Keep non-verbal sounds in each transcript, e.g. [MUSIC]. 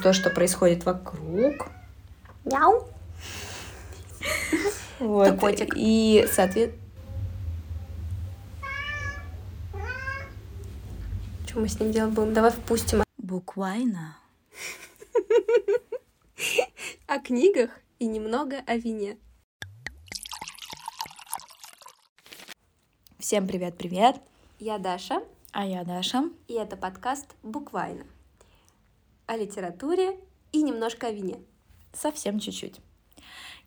есть то, что происходит вокруг. Мяу. Вот. Это котик. И, соответственно, Что мы с ним делать будем? Давай впустим буквально. [LAUGHS] о книгах и немного о вине. Всем привет-привет. Я Даша, А я Даша. и это подкаст «Буквально» о литературе и немножко о вине. Совсем чуть-чуть.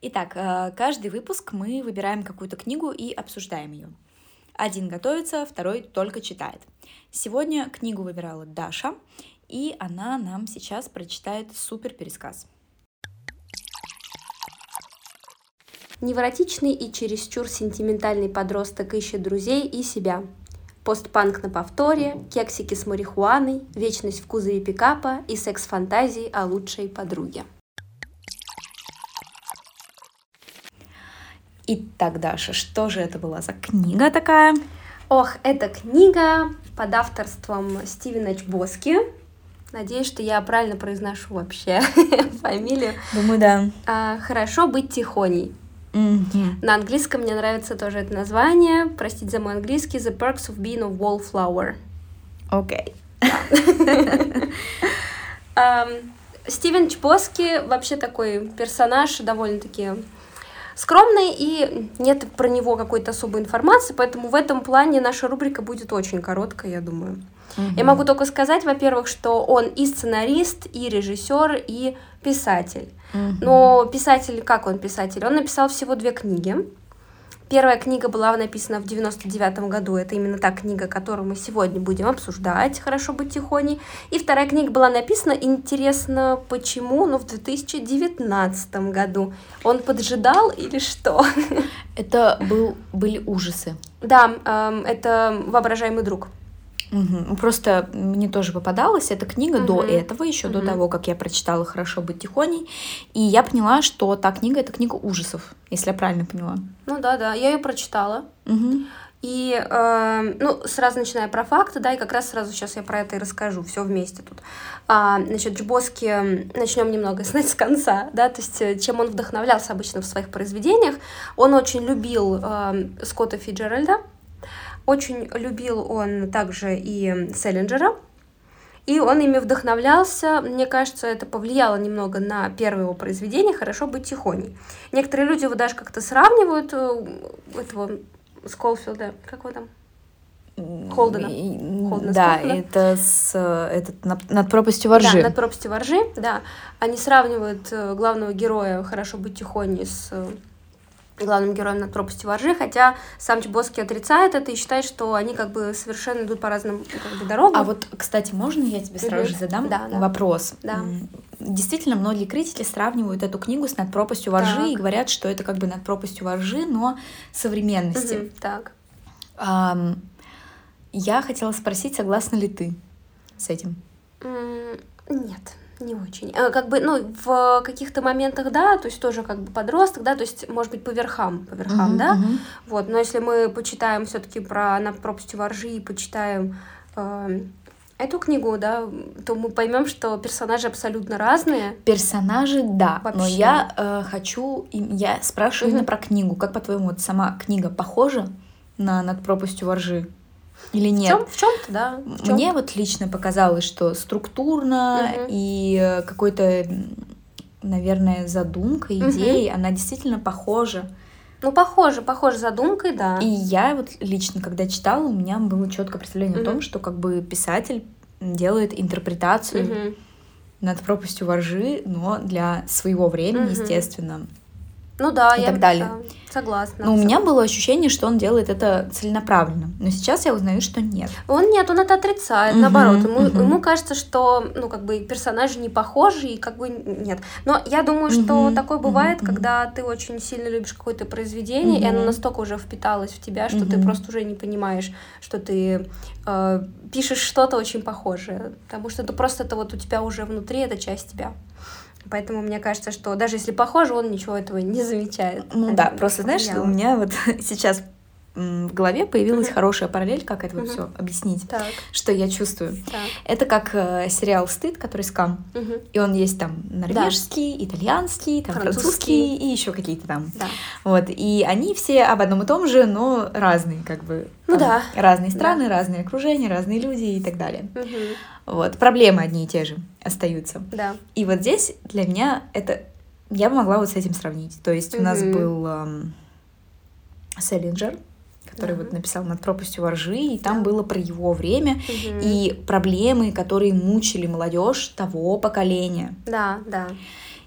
Итак, э, каждый выпуск мы выбираем какую-то книгу и обсуждаем ее. Один готовится, второй только читает. Сегодня книгу выбирала Даша, и она нам сейчас прочитает супер пересказ. Невротичный и чересчур сентиментальный подросток ищет друзей и себя. Постпанк на повторе, кексики с марихуаной, вечность в кузове пикапа и секс-фантазии о лучшей подруге. Итак, Даша, что же это была за книга такая? Ох, эта книга под авторством Стивена Чбоски. Надеюсь, что я правильно произношу вообще [LAUGHS] фамилию. Думаю, да. А, Хорошо быть тихоней. На английском мне нравится тоже это название. Простите за мой английский. The Perks of Being a Wallflower. Окей. Ам, [LAUGHS] Стивен Чбоски вообще такой персонаж довольно-таки скромный, и нет про него какой-то особой информации, поэтому в этом плане наша рубрика будет очень короткая, я думаю. Я могу только сказать, во-первых, что он и сценарист, и режиссер, и писатель. Но писатель, как он писатель? Он написал всего две книги. Первая книга была написана в 99 году. Это именно та книга, которую мы сегодня будем обсуждать. Хорошо быть тихоней. И вторая книга была написана, интересно, почему, ну, в 2019 году. Он поджидал или что? Это был, были ужасы. Да, эм, это «Воображаемый друг». Мгм. Просто мне тоже попадалась эта книга до Мгм. этого, еще до Мгм. того, как я прочитала «Хорошо быть тихоней», и я поняла, что та книга — это книга ужасов, если я правильно поняла. Ну да, да, я ее прочитала. Мгм. И, эм, ну, сразу начиная про факты, да, и как раз сразу сейчас я про это и расскажу, все вместе тут. А, значит, Джбоски, начнем немного, [LAUGHS] знаете, с конца, да, то есть э, чем он вдохновлялся обычно в своих произведениях. Он очень любил эм, Скотта Фиджеральда, очень любил он также и Селлинджера, и он ими вдохновлялся. Мне кажется, это повлияло немного на первое его произведение «Хорошо быть тихоней». Некоторые люди его даже как-то сравнивают, э, этого Сколфилда, как его там? Холдена. Холдена Да, Скофилда. это с э, этот, над, над пропастью воржи. Да, «Над пропастью воржи», да. Они сравнивают э, главного героя «Хорошо быть тихоней» с главным героем «Над пропастью воржи», хотя сам Чебоски отрицает это и считает, что они как бы совершенно идут по разным как бы, дорогам. А вот, кстати, можно я тебе сразу же задам Да, да. вопрос? Да. Действительно, многие критики сравнивают эту книгу с «Над пропастью воржи» Так. и говорят, что это как бы «Над пропастью воржи», но современности. Мгм, так. Ам, я хотела спросить, согласна ли ты с этим? Нет, не очень. Э, Как бы, ну, в каких-то моментах, да, то есть тоже как бы подросток, да, то есть, может быть, по верхам, по верхам, Мгм, да, мгм. вот, но если мы почитаем все-таки про «Над пропастью воржи» и почитаем э, эту книгу, да, то мы поймем, что персонажи абсолютно разные. Персонажи, да, но Вообще. я э, хочу, я спрашиваю Мгм. именно про книгу. Как по-твоему, вот сама книга похожа на «Над пропастью воржи» или В нет? чем, в чем-то, да. в чём-то. Мне вот лично показалось, что структурно Мгм. и э, какой-то, наверное, задумка, Мгм. идеей, она действительно похожа. Ну, похоже, похоже задумкой, да. И я вот лично, когда читала, у меня было четкое представление Мгм. о том, что как бы писатель делает интерпретацию Мгм. над пропастью воржи, но для своего времени, Мгм. естественно. Ну да, и я так далее. да, согласна. Но у меня было ощущение, что он делает это целенаправленно. Но сейчас я узнаю, что нет. Он нет, он это отрицает, Мгм, наоборот. Ему, мгм. ему кажется, что, ну, как бы персонажи не похожи, и как бы нет. Но я думаю, что Мгм, такое бывает, мгм. когда ты очень сильно любишь какое-то произведение, и оно настолько уже впиталось в тебя, что ты Мгм. просто уже не понимаешь, что ты э, пишешь что-то очень похожее. Потому что это просто это вот у тебя уже внутри, это часть тебя. Поэтому мне кажется, что даже если похоже, он ничего этого не замечает. Ну да, просто знаешь, у меня вот [LAUGHS] сейчас в голове появилась Мгм. хорошая параллель, как это Мгм. все объяснить, Так, что я чувствую. так. Это как э, сериал «Стыд», который скам. Мгм. И он есть там норвежский, итальянский, там Французский. французский и еще какие-то там. Да. Вот. И они все об одном и том же, но разные, как бы. Ну там да. Разные страны, разные окружения, разные люди и так далее. Мгм. Вот. Проблемы одни и те же остаются. Да. И вот здесь для меня это... Я бы могла вот с этим сравнить. То есть у нас был эм, Селлинджер, который Да. вот написал «Над пропастью воржи», и там Да. было про его время Мгм. и проблемы, которые мучили молодежь того поколения. Да, да.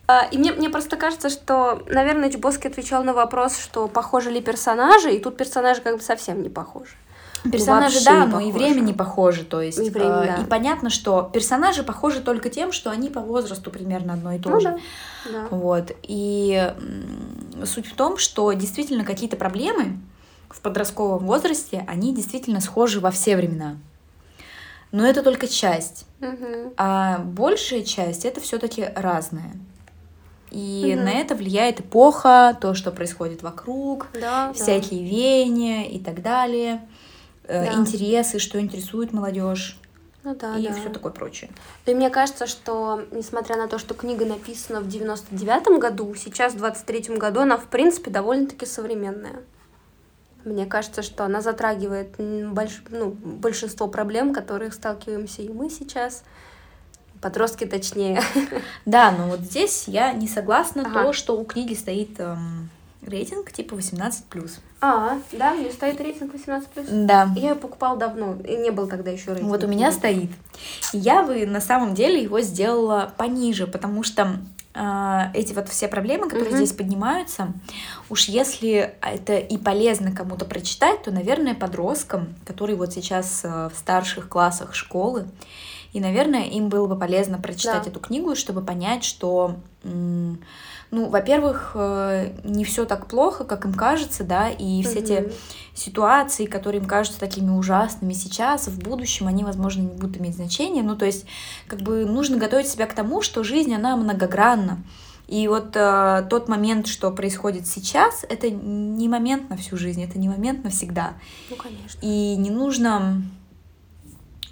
А, И мне, мне просто кажется, что, наверное, Чбоски отвечал на вопрос, что похожи ли персонажи, и тут персонажи как бы совсем не похожи. Персонажи, Вообще да, но и похожи. время не похоже, то есть. И время, э, да. и понятно, что персонажи похожи только тем, что они по возрасту примерно одно и то Ну же. да, да. Вот. И суть в том, что действительно какие-то проблемы в подростковом возрасте, они действительно схожи во все времена. Но это только часть. Мгм. А большая часть это все-таки разная. И Мгм. на это влияет эпоха, то, что происходит вокруг, Да, да. всякие веяния и так далее, э, Да. интересы, что интересует молодежь Ну да, и да. все такое прочее. И мне кажется, что, несмотря на то, что книга написана в 99-м году, сейчас, в 23-м году, она, в принципе, довольно-таки современная. Мне кажется, что она затрагивает больш- ну, большинство проблем, которых сталкиваемся и мы сейчас. Подростки точнее. [LAUGHS] Да, но вот здесь я не согласна Ага. то, что у книги стоит эм, рейтинг типа 18+. А, да, у нее стоит рейтинг 18+. Да. Я ее покупала давно, и не был тогда еще рейтинг. Вот у меня стоит. Я бы на самом деле его сделала пониже, потому что эти вот все проблемы, которые Мгм. здесь поднимаются, уж если это и полезно кому-то прочитать, то, наверное, подросткам, которые вот сейчас э, в старших классах школы, и, наверное, им было бы полезно прочитать Да. эту книгу, чтобы понять, что, ну, во-первых, э, не все так плохо, как им кажется, да, и все те Мгм. ситуации, которые им кажутся такими ужасными сейчас, в будущем они, возможно, не будут иметь значения. Ну, то есть, как бы нужно готовить себя к тому, что жизнь, она многогранна. И вот э, тот момент, что происходит сейчас, это не момент на всю жизнь, это не момент навсегда. Ну, конечно. И не нужно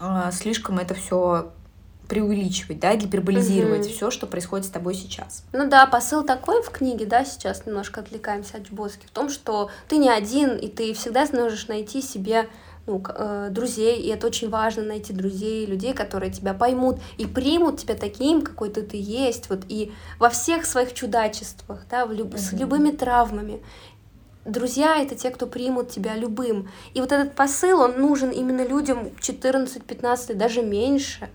э, слишком это все преувеличивать, да, гиперболизировать Мгм. все, что происходит с тобой сейчас. Ну да, посыл такой в книге, да, сейчас немножко отвлекаемся от Чбоски, в том, что ты не один, и ты всегда сможешь найти себе ну, э, друзей, и это очень важно найти друзей, людей, которые тебя поймут и примут тебя таким, какой ты ты есть, вот и во всех своих чудачествах, да, в люб- с Мгм. любыми травмами. Друзья — это те, кто примут тебя любым. И вот этот посыл, он нужен именно людям 14-15 лет, даже меньше.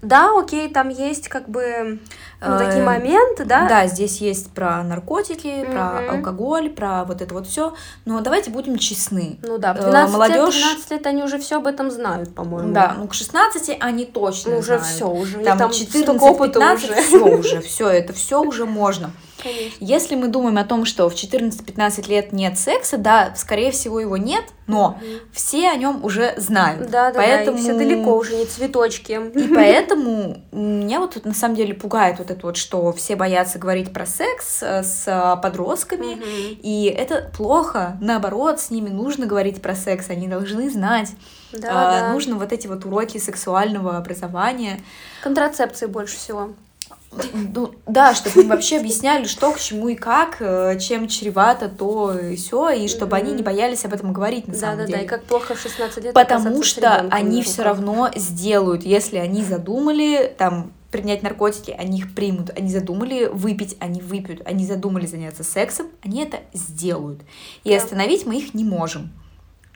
Да, окей, там есть как бы ну, такие Э, моменты, да? Да, здесь есть про наркотики, про Мгм. алкоголь, про вот это вот все. Но давайте будем честны. Ну да, в Э, 12 молодежь- лет, 12 лет они уже все об этом знают, по-моему. Да, ну к 16 они точно уже знают. все, уже. Там, там 14, столько опыта 15, уже. все уже, все это, все уже можно. Конечно. Если мы думаем о том, что в 14-15 лет нет секса, да, скорее всего его нет, но Мгм. все о нем уже знают. Да, да, поэтому... да, и все далеко уже не цветочки. И поэтому меня вот на самом деле пугает вот это вот, что все боятся говорить про секс э, с подростками, Мгм. и это плохо. Наоборот, с ними нужно говорить про секс, они должны знать. Да, А, да. Нужно вот эти вот уроки сексуального образования. Контрацепции больше всего. Ну, да, чтобы им вообще объясняли, что к чему и как, э, чем чревато то и все, и чтобы они не боялись об этом говорить на Да, самом да, деле. да. И как плохо в 16 лет Потому что они все равно сделают, если они задумали там принять наркотики, они их примут, они задумали выпить, они выпьют, они задумали заняться сексом, они это сделают. И Да. остановить мы их не можем.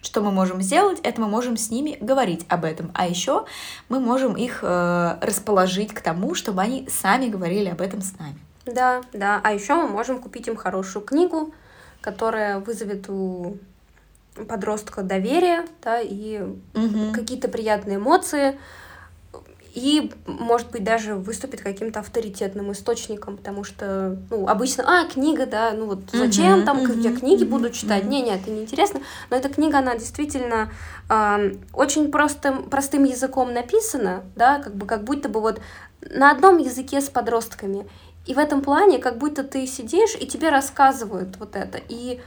Что мы можем сделать? Это мы можем с ними говорить об этом. А еще мы можем их э, расположить к тому, чтобы они сами говорили об этом с нами. Да, да. А еще мы можем купить им хорошую книгу, которая вызовет у подростка доверие, да, и Мгм. какие-то приятные эмоции. И, может быть, даже выступит каким-то авторитетным источником, потому что, ну, обычно, а, книга, да, ну вот зачем Мгм, там, мгм, я книги мгм, буду читать? мгм. Не, не, это неинтересно. Но эта книга, она действительно ам, очень простым, простым языком написана, да, как бы как будто бы вот на одном языке с подростками. И в этом плане, как будто ты сидишь, и тебе рассказывают вот это, и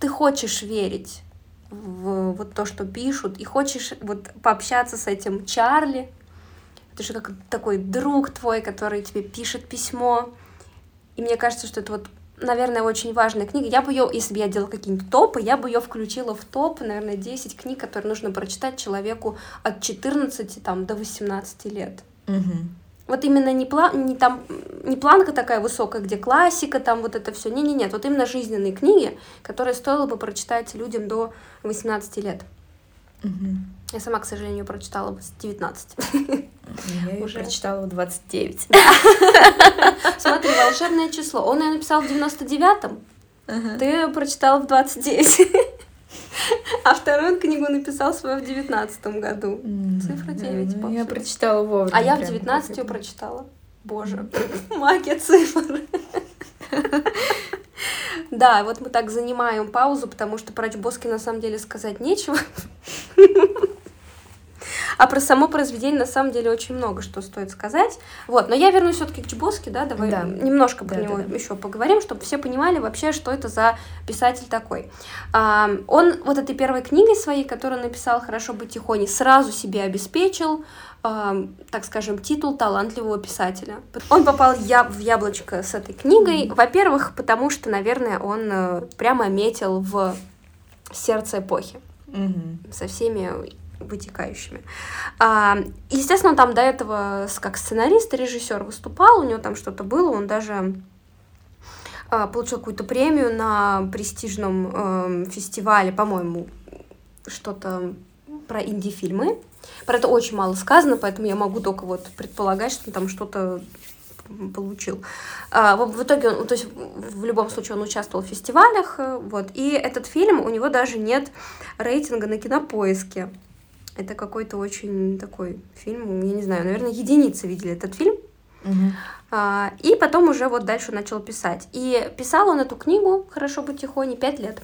ты хочешь верить. в вот то, что пишут, и хочешь вот пообщаться с этим Чарли, это же как такой друг твой, который тебе пишет письмо. И мне кажется, что это вот, наверное, очень важная книга. Я бы ее, если бы я делала какие-нибудь топы, я бы ее включила в топ, наверное, 10 книг, которые нужно прочитать человеку от 14 там, до 18 лет. Угу. Вот именно не, пла не, там, не планка такая высокая, где классика, там вот это все. Не-не-нет, нет, вот именно жизненные книги, которые стоило бы прочитать людям до 18 лет. Угу. Я сама, к сожалению, прочитала с 19. [LAUGHS] Я ее прочитала в 29. [LAUGHS] Смотри, волшебное число. Он ее написал в 99-м. Ты прочитала в 29. [LAUGHS] А вторую книгу написал свою в девятнадцатом году. Цифра 9. Ну, я прочитала вовремя. А я в 19 ее прочитала. Боже, [LAUGHS] магия цифр. Да, вот мы так занимаем паузу, потому что про Чбоски на самом деле сказать нечего. А про само произведение на самом деле очень много что стоит сказать. Вот, но я вернусь все-таки к Чебоске, да, давай да. немножко про да, него да. еще поговорим, чтобы все понимали вообще, что это за писатель такой. А, он вот этой первой книгой своей, которую написал «Хорошо быть тихоней», сразу себе обеспечил так скажем, титул талантливого писателя. Он попал я в яблочко с этой книгой, mm-hmm. во-первых, потому что, наверное, он э, прямо метил в сердце эпохи mm-hmm. со всеми вытекающими. А, естественно, он там до этого как сценарист режиссер выступал, у него там что-то было, он даже а, получил какую-то премию на престижном э, фестивале, по-моему, что-то про инди-фильмы. Про это очень мало сказано, поэтому я могу только вот предполагать, что он там что-то получил. А, в, в итоге, он, то есть в любом случае он участвовал в фестивалях, э, вот, и этот фильм, у него даже нет рейтинга на кинопоиске. Это какой-то очень такой фильм, я не знаю, наверное, единицы видели этот фильм. Угу. А, и потом уже вот дальше начал писать. И писал он эту книгу «Хорошо быть тихоней» пять лет.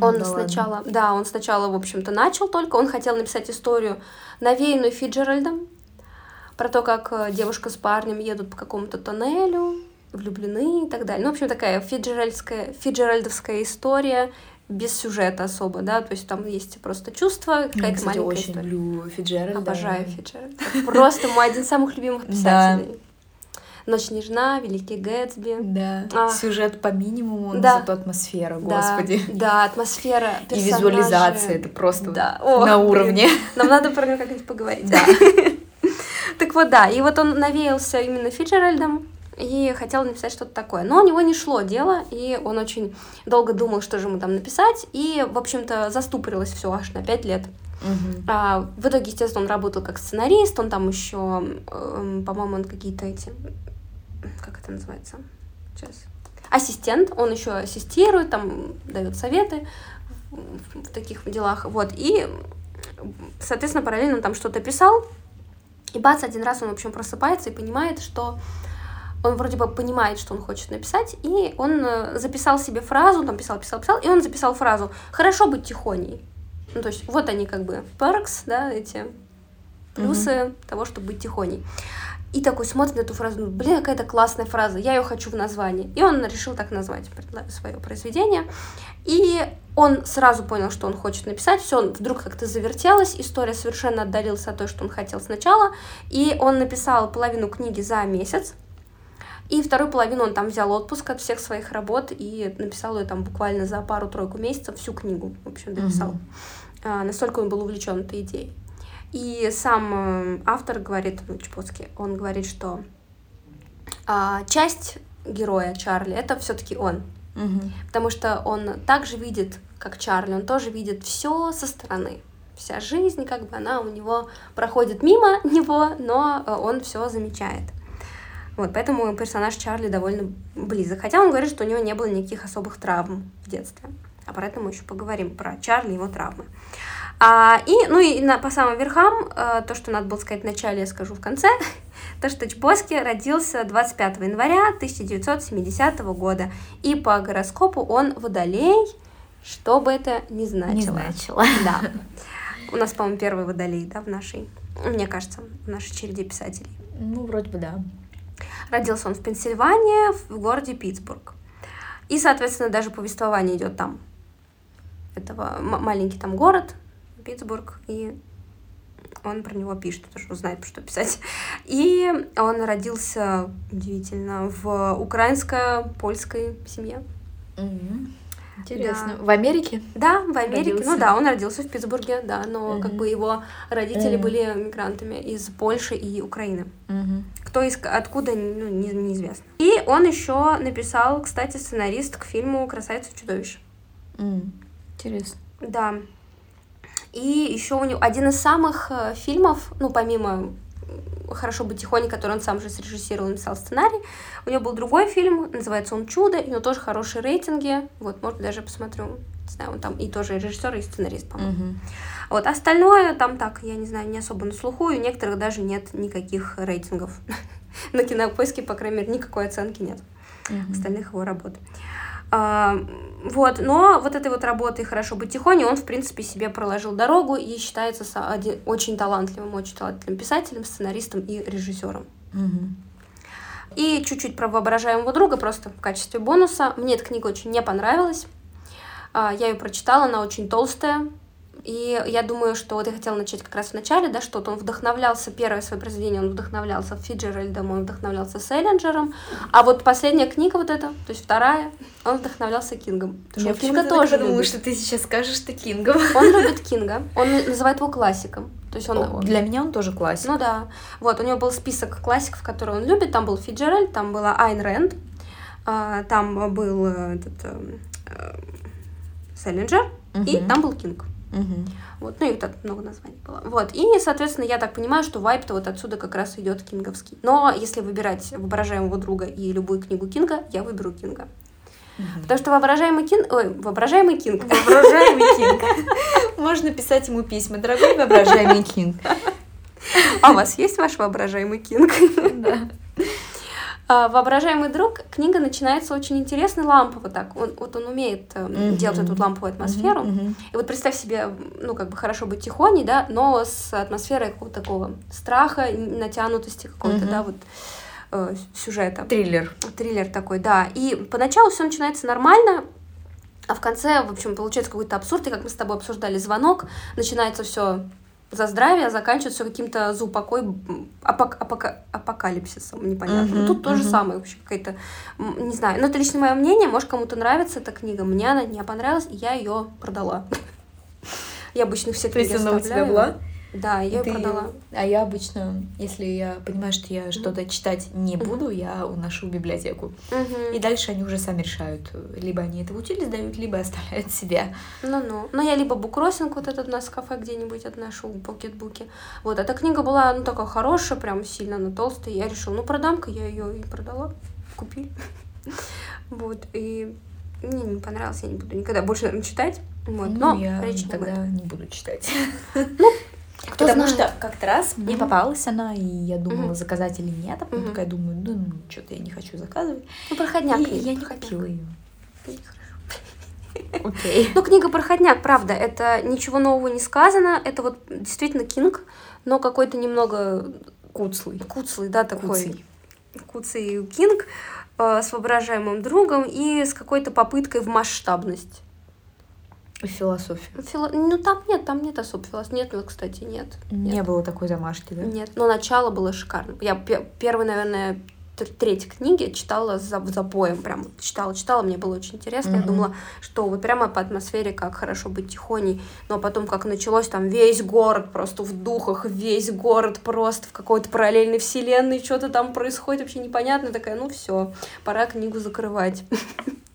Он да сначала, ладно. да, он сначала, в общем-то, начал только, он хотел написать историю, навеянную Фиджеральдом, про то, как э, девушка с парнем едут по какому-то тоннелю, влюблены и так далее. Ну, в общем, такая фиджеральдская, фиджеральдовская история, без сюжета особо, да, то есть там есть просто чувство, какая-то маленькая очень история. люблю Фиджеральда. Обожаю Фиджеральда. Просто мой один из самых любимых писателей. Ночь нежна, Великий Гэтсби. Да. А. Сюжет по минимуму, да. но зато атмосфера, господи. Да, да атмосфера, персонажи. И визуализация, это просто да. О, на уровне. Нам надо про него как-нибудь поговорить. Да. Так вот, да, и вот он навеялся именно Фиджеральдом, и хотел написать что-то такое. Но у него не шло дело, и он очень долго думал, что же ему там написать, и, в общем-то, заступорилось все аж на пять лет. Uh-huh. А, в итоге, естественно, он работал как сценарист, он там еще, э, по-моему, он какие-то эти, как это называется, сейчас, ассистент, он еще ассистирует, там дает советы в, в таких делах, вот, и, соответственно, параллельно он там что-то писал, и бац, один раз он, в общем, просыпается и понимает, что он вроде бы понимает, что он хочет написать, и он э, записал себе фразу, там писал, писал, писал, и он записал фразу «хорошо быть тихоней». Ну, то есть вот они как бы perks, да, эти плюсы mm-hmm. того, чтобы быть тихоней. И такой смотрит на эту фразу, ну, блин, какая-то классная фраза, я ее хочу в названии. И он решил так назвать свое произведение. И он сразу понял, что он хочет написать, все, вдруг как-то завертелось, история совершенно отдалилась от той, что он хотел сначала, и он написал половину книги за месяц, и вторую половину он там взял отпуск от всех своих работ и написал ее там буквально за пару-тройку месяцев всю книгу, в общем, дописал. Угу. А, настолько он был увлечен этой идеей. И сам э, автор говорит, ну, Чепоцкий, он говорит, что а, часть героя Чарли это все-таки он. Угу. Потому что он также видит, как Чарли, он тоже видит все со стороны. Вся жизнь, как бы она у него проходит мимо [LAUGHS] него, но э, он все замечает. Вот, поэтому персонаж Чарли довольно близок. Хотя он говорит, что у него не было никаких особых травм в детстве. А про это мы еще поговорим, про Чарли и его травмы. А, и, ну и на, по самым верхам, а, то, что надо было сказать в начале, я скажу в конце, [LAUGHS] то, что Чбоски родился 25 января 1970 года, и по гороскопу он водолей, что бы это ни значило. Не значило. [LAUGHS] Да. У нас, по-моему, первый водолей, да, в нашей, мне кажется, в нашей череде писателей. Ну, вроде бы да. Родился он в Пенсильвании, в городе Питтсбург. И, соответственно, даже повествование идет там. этого маленький там город, Питтсбург, и он про него пишет, потому что знает, что писать. И он родился, удивительно, в украинско-польской семье. Интересно. Да. В Америке? Да, в Америке. Родился. Ну да, он родился в Питтсбурге, да, но как Мгм. бы его родители Мгм. были мигрантами из Польши и Украины. Мгм. Кто из откуда, ну, не- неизвестно. И он еще написал, кстати, сценарист к фильму «Красавица и чудовище». М, Интересно. Да. И еще у него один из самых э, фильмов, ну, помимо «Хорошо быть тихоней», который он сам же срежиссировал и написал сценарий, у него был другой фильм, называется он «Чудо», и у него тоже хорошие рейтинги. Вот, может, даже посмотрю. Не знаю, он там и тоже режиссер, и сценарист, по-моему. Мгм. Вот остальное там так, я не знаю, не особо на слуху, и у некоторых даже нет никаких рейтингов. [LAUGHS] На кинопоиске, по крайней мере, никакой оценки нет остальных его работ. А, вот, но вот этой вот работой «Хорошо быть тихоней» он, в принципе, себе проложил дорогу и считается со- оди- очень талантливым, очень талантливым писателем, сценаристом и режиссером. Мгм. И чуть-чуть про воображаемого друга, просто в качестве бонуса. Мне эта книга очень не понравилась. А, Я ее прочитала, она очень толстая. И я думаю, что вот я хотела начать как раз в начале, да, что вот он вдохновлялся, первое свое произведение, он вдохновлялся Фиджеральдом, он вдохновлялся Селлинджером, а вот последняя книга вот эта, то есть вторая, он вдохновлялся Кингом. Я он Кинга тоже так подумала, что ты сейчас скажешь, что Кингом. Он любит Кинга, он называет его классиком. То есть он, О, Для меня он тоже классик. ну да. Вот, у него был список классиков, которые он любит. Там был Фицджеральд, там была Айн Рэнд, а, там был э, этот э, э, Сэлинджер, и Мгм. там был Кинг. Мгм. Вот, ну и так много названий было. Вот, и, соответственно, я так понимаю, что вайб-то вот отсюда как раз идет кинговский. Но если выбирать воображаемого друга и любую книгу Кинга, я выберу Кинга. Мгм. Потому что воображаемый Кинг... Ой, воображаемый Кинг. Воображаемый Кинг. [LAUGHS] Можно писать ему письма. Дорогой воображаемый Кинг. А у вас есть ваш воображаемый Кинг? Да. А, Воображаемый друг, книга начинается очень интересно, лампово так. Он, вот он умеет Мгм. делать эту вот ламповую атмосферу. Мгм. И вот представь себе, ну, как бы хорошо быть тихоней, да, но с атмосферой какого-то такого страха, натянутости какого-то, Мгм. да, вот э, сюжета. Триллер. Триллер такой, да. И поначалу все начинается нормально, а в конце, в общем, получается какой-то абсурд, и как мы с тобой обсуждали звонок, начинается все за здравие, заканчивается все каким-то за упокой апок- апока- апокалипсисом непонятным. Мгм, Тут то же мгм. самое вообще какая-то, не знаю, но это лично мое мнение, может кому-то нравится эта книга, мне она не понравилась, и я ее продала. [LAUGHS] Я обычно все То есть книги она у тебя оставляю. была? Да, я Ты- продала. А я обычно, если я понимаю, что я что-то читать не буду, я уношу в библиотеку. И дальше они уже сами решают. Либо они это в утиль сдают, либо оставляют себе. Ну-ну. Но я либо букросинг вот этот у нас в кафе где-нибудь отношу, покетбуки. Вот, эта книга была, ну, такая хорошая, прям сильно, она толстая. Я решила, ну, продам-ка, я ее и продала. Купили. [LAUGHS] Вот, и мне не понравилось, я не буду никогда больше, наверное, читать. Вот, Ну, но я речь тогда не буду читать. Кто Потому знает. что как-то раз мне Мгм. попалась она, и я думала, Мгм. заказать или нет. А потом Мгм. такая думаю, да ну, что-то я не хочу заказывать. Ну, проходняк. и я не купила ее. [LAUGHS] Окей. Ну, книга проходняк, правда, это ничего нового не сказано, это вот действительно Кинг, но какой-то немного Куцлый. куцлый, да, такой. Куцый. Куцый Кинг э, с воображаемым другом и с какой-то попыткой в масштабность. Философия. Фило- Ну, там нет, там нет особо философии. Нет, ну, кстати, нет. Не Нет. было такой замашки, да? Нет, но начало было шикарно. Я пе- первый, наверное, тр- треть книги читала за, за поем, прям вот читала, читала, мне было очень интересно. Я Мгм. думала, что вот прямо по атмосфере, как хорошо быть тихоней, но потом, как началось, там весь город просто в духах, весь город просто в какой-то параллельной вселенной, что-то там происходит вообще непонятно, такая, ну все, пора книгу закрывать. [LAUGHS]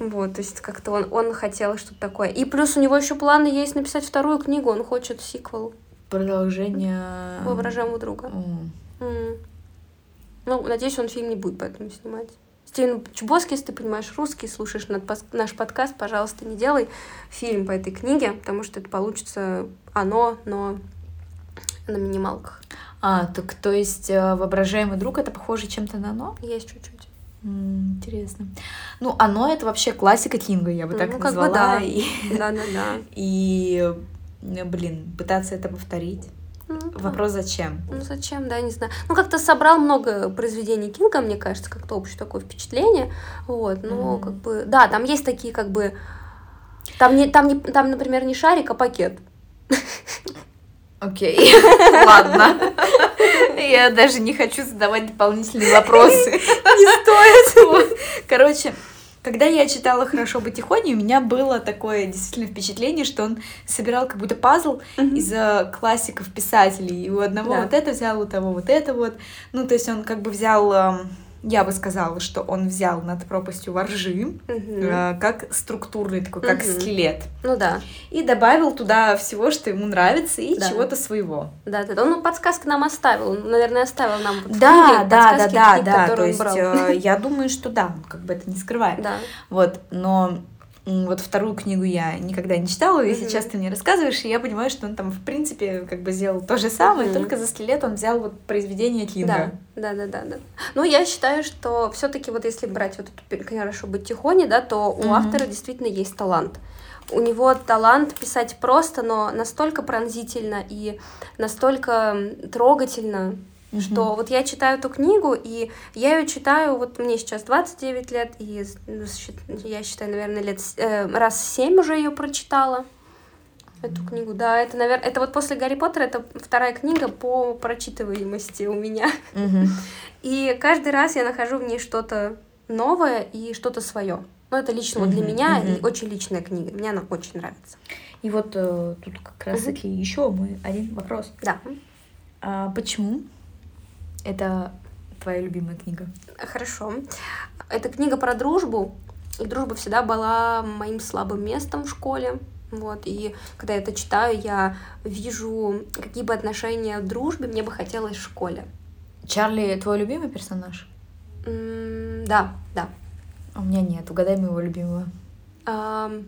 Вот, то есть как-то он, он хотел что-то такое. И плюс у него еще планы есть написать вторую книгу, он хочет сиквел Продолжение... воображаемого друга. Ну, надеюсь, он фильм не будет поэтому снимать. Стивен Чубоски, если ты понимаешь русский, слушаешь наш подкаст, пожалуйста, не делай фильм по этой книге, потому что это получится оно, но на минималках. А, так то есть э, воображаемый друг это похоже чем-то на оно? Есть чуть-чуть. Интересно. Ну, оно это вообще классика Кинга, я бы Ну, так как бы назвала. да. [LAUGHS] И, Да-да-да. и, э, блин, пытаться это повторить. Ну, да. Вопрос зачем? Ну зачем, да, не знаю. Ну как-то собрал много произведений Кинга, мне кажется, как-то общее такое впечатление. Вот, но Мгм. как бы, да, там есть такие как бы Там, не, там, не, там, например, не шарик, а пакет. Окей, [LAUGHS] ладно. [LAUGHS] Я даже не хочу задавать дополнительные вопросы. [LAUGHS] Не стоит. [LAUGHS] Короче, когда я читала «Хорошо быть тихоней», у меня было такое действительно впечатление, что он собирал как будто пазл из э, классиков писателей. И у одного Да. вот это взял, у того вот это вот. Ну, то есть он как бы взял... Я бы сказала, что он взял над пропастью воржи Мгм. э, как структурный такой, как Мгм. скелет. Ну да, И добавил туда всего, что ему нравится, и Да. чего-то своего. да, да. Он ну, подсказки нам оставил. Он, наверное, оставил нам вот Да, да, да, подсказки да, книг, да. То он есть брал. э, я думаю, что да, он как бы это не скрывает. [LAUGHS] Да. Вот, но вот вторую книгу я никогда не читала, и сейчас ты мне рассказываешь, и я понимаю, что он там, в принципе, как бы сделал то же самое, только за скелет он взял вот произведение Да, Кинга. да, да, да, да. Ну, я считаю, что все-таки вот если брать вот эту хорошо быть тихоней, да, то у автора действительно есть талант. У него талант писать просто, но настолько пронзительно и настолько трогательно, Мгм. что вот я читаю эту книгу, и я ее читаю, вот мне сейчас 29 лет, и ну, я считаю, наверное, лет э, раз семь уже ее прочитала. Эту книгу, да, это, наверное, это вот после Гарри Поттера, это вторая книга по прочитываемости у меня. Мгм. [LAUGHS] И каждый раз я нахожу в ней что-то новое и что-то свое. Ну, это лично вот для меня и очень личная книга. Мне она очень нравится. И вот э, тут как раз таки еще мой один вопрос. Да. А почему это твоя любимая книга? Хорошо. Это книга про дружбу. И дружба всегда была моим слабым местом в школе. Вот, и когда я это читаю, я вижу, какие бы отношения в дружбе мне бы хотелось в школе. Чарли твой любимый персонаж? М, Да, да. А у меня нет. Угадай моего любимого. Ам,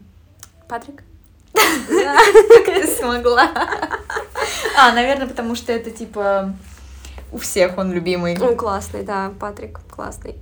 Патрик? [LAUGHS] Ты смогла. А, наверное, потому что это типа у всех он любимый. Он классный, да, Патрик классный.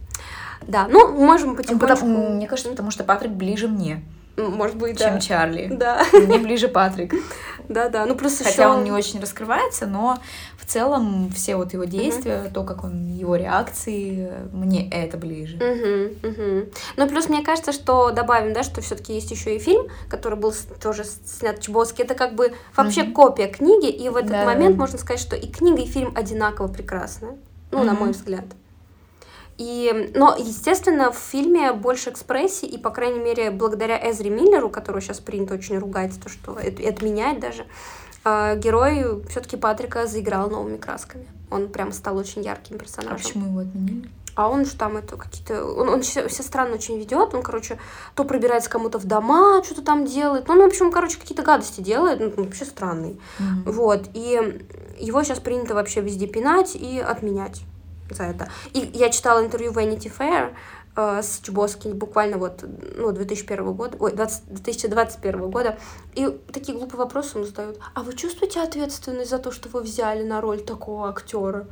Да, ну, можем потихонечку... потому- мне кажется, потому что Патрик ближе мне, Может быть, чем да. Чарли. Да, Мне ближе Патрик. [LAUGHS] да, да. Ну, плюс Хотя еще... он не очень раскрывается, но в целом все вот его действия, то, как он, его реакции, мне это ближе. Мгм, мгм. Ну, плюс мне кажется, что добавим, да, что все-таки есть еще и фильм, который был тоже снят Чебоски. Это как бы вообще Мгм. копия книги, и в этот Да. момент можно сказать, что и книга, и фильм одинаково прекрасны. Ну, на Мгм. мой взгляд. И, но, естественно, в фильме больше экспрессии, и, по крайней мере, благодаря Эзри Миллеру, которого сейчас принято очень ругать, то, что это, отменять даже, э, герой все-таки Патрика заиграл новыми красками. Он прям стал очень ярким А персонажем. почему его отменили? А он же там это какие-то... Он, он все, все странно очень ведет. Он, короче, то пробирается кому-то в дома, что-то там делает. Ну, он, в общем, короче, какие-то гадости делает. Ну, он вообще странный. Мгм. Вот. И его сейчас принято вообще везде пинать и отменять за это. И я читала интервью Vanity Fair э, с Чебоски буквально вот, ну, 2001 года, ой, 20 2021 года, и такие глупые вопросы ему задают. А вы чувствуете ответственность за то, что вы взяли на роль такого актера?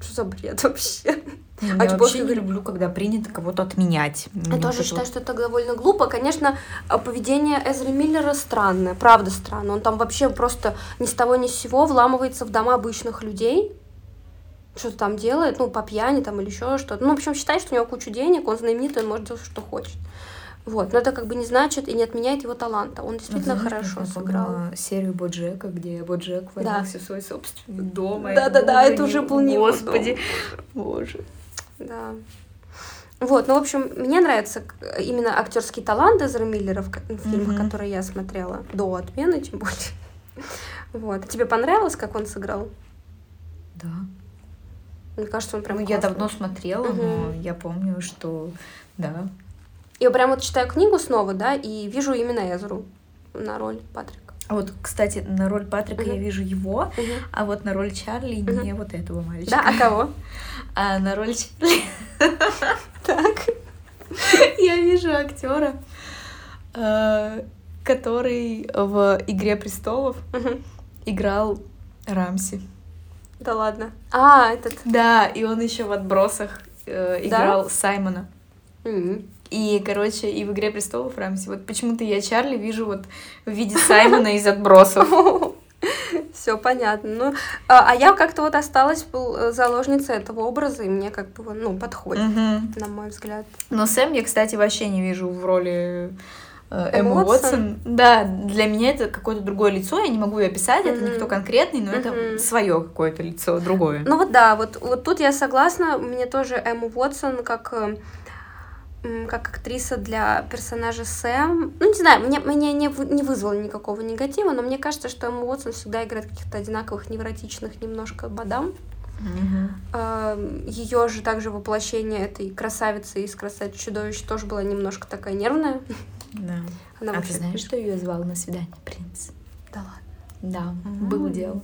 Что за бред вообще? Я А вообще не люблю, когда принято кого-то отменять. Я Мне тоже считаю, вот- что это довольно глупо. Конечно, а, поведение Эзри Миллера странное, правда странное. Он там вообще просто ни с того ни с сего вламывается в дома обычных людей, что-то там делает, ну, по пьяни там или еще что-то. Ну, в общем, считает, что у него куча денег, он знаменитый, он может делать, что хочет. Вот, но это как бы не значит и не отменяет его таланта. Он действительно Знаешь, хорошо сыграл. серию Боджека, где Боджек Да. ворвался в свой собственный дом. а Да-да-да, это уже был не Господи, боже. Да. Вот, ну, в общем, мне нравится именно актерский талант Эзра Миллера в, в фильмах, Мгм. которые я смотрела до отмены, тем более. [LAUGHS] Вот. Тебе понравилось, как он сыграл? Да. Мне кажется, он прям ну, я классно. давно смотрела, Мгм. но я помню, что да. Я прям вот читаю книгу снова, да, и вижу именно Эзру на роль Патрика. А вот, кстати, на роль Патрика Мгм. я вижу его, а вот на роль Чарли не вот этого мальчика. Да, а кого? [LAUGHS] А на роль Чарли [LAUGHS] Так. я вижу актера, э, который в Игре престолов играл Рамси. Да ладно. А, этот. Да, и он еще в отбросах э, играл Саймона. М. И, короче, и в Игре престолов Рамси. Вот почему-то я Чарли вижу вот в виде Саймона из отбросов. [LAUGHS] Все понятно. Ну, а, а я как-то вот осталась э, заложницей этого образа, и мне как бы, ну, подходит, Мгм. на мой взгляд. Но Сэм я, кстати, вообще не вижу в роли Эмма Эмма Уотсон. Да, для меня это какое-то другое лицо, я не могу ее описать, это Мгм. никто конкретный, но Мгм. это свое какое-то лицо, другое. Ну вот да, вот, вот тут я согласна. Мне тоже Эмма Уотсон как, э, как актриса для персонажа Сэм. Ну, не знаю, мне, мне не, не вызвало никакого негатива, но мне кажется, что Эмма Уотсон всегда играет каких-то одинаковых невротичных немножко мадам. Мгм. Ее же также воплощение этой красавицы из красавицы чудовищ тоже была немножко такая нервная. Да. Она а ты вообще- знаешь, что ее звал на свидание принц? Да ладно. Да, М. было дело.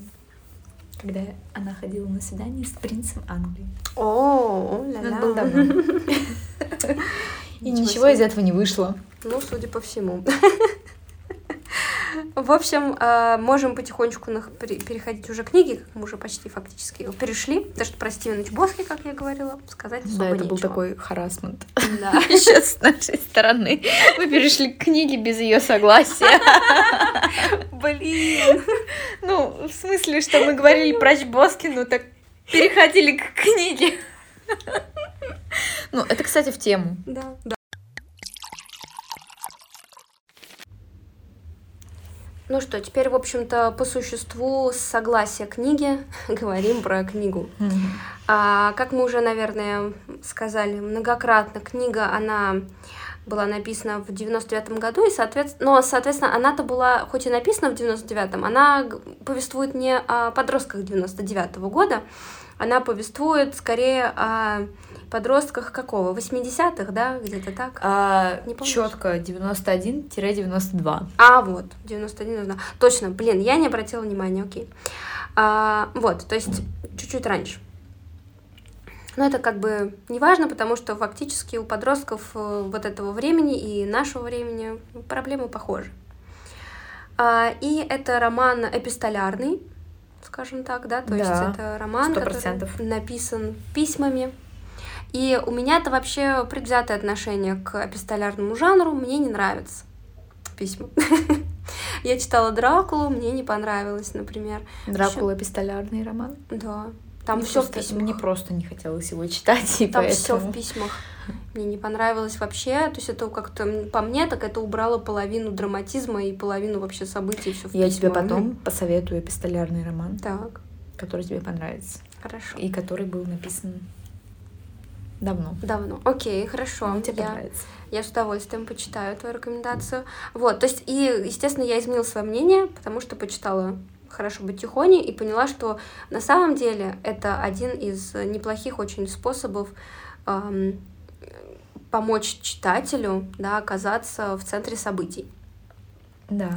Когда она ходила на свидание с принцем Англии. О, Ну. Это было давно. [LAUGHS] И Ничего из этого не вышло. Ну, судя по всему. [LAUGHS] В общем, э, можем потихонечку переходить уже к книге, как мы уже почти фактически его перешли. Потому что про Стивена Чбоски, как я говорила, сказать особо Да, это был нечего. такой харасмент. Да. [LAUGHS] Сейчас с нашей стороны. Мы перешли к книге без ее согласия. Блин. Ну, в смысле, что мы говорили про Чбоски, ну так переходили к книге. [LAUGHS] Ну, это, кстати, в тему. Да, да. Ну что, теперь, в общем-то, по существу с согласия книги [LAUGHS] говорим про книгу. А, как мы уже, наверное, сказали многократно, книга, она была написана в 99 году, и, соответственно, но, соответственно, она-то была, хоть и написана в 99-м, она повествует не о подростках 99 года, она повествует скорее о подростках какого? 80-х, да, где-то так? А, Не помнишь? четко 91-92. А, вот, 91 нужна. Точно, блин, я не обратила внимания, окей. А, вот, то есть чуть-чуть раньше. Но это как бы не важно, потому что фактически у подростков э, вот этого времени и нашего времени проблемы похожи. А, и это роман эпистолярный, скажем так, да, то есть Да, это роман, сто который процентов. написан письмами. И у меня это вообще предвзятое отношение к эпистолярному жанру, мне не нравится письма. [LAUGHS] Я читала Дракулу, мне не понравилось, например. Дракула эпистолярный роман. Да, там все в письмах. Мне просто не хотелось его читать, и Там все в письмах. Мне не понравилось вообще. То есть это как-то по мне, так это убрало половину драматизма и половину вообще событий все в Я тебе потом посоветую эпистолярный роман, Так, который тебе понравится, хорошо. и который был написан давно. Давно. Окей, хорошо. Он тебе Я- понравится. Я с удовольствием почитаю твою рекомендацию. Вот, то есть, и, естественно, я изменила свое мнение, потому что почитала «Хорошо быть тихоней» и поняла, что на самом деле это один из неплохих очень способов ам, помочь читателю да, оказаться в центре событий. Да.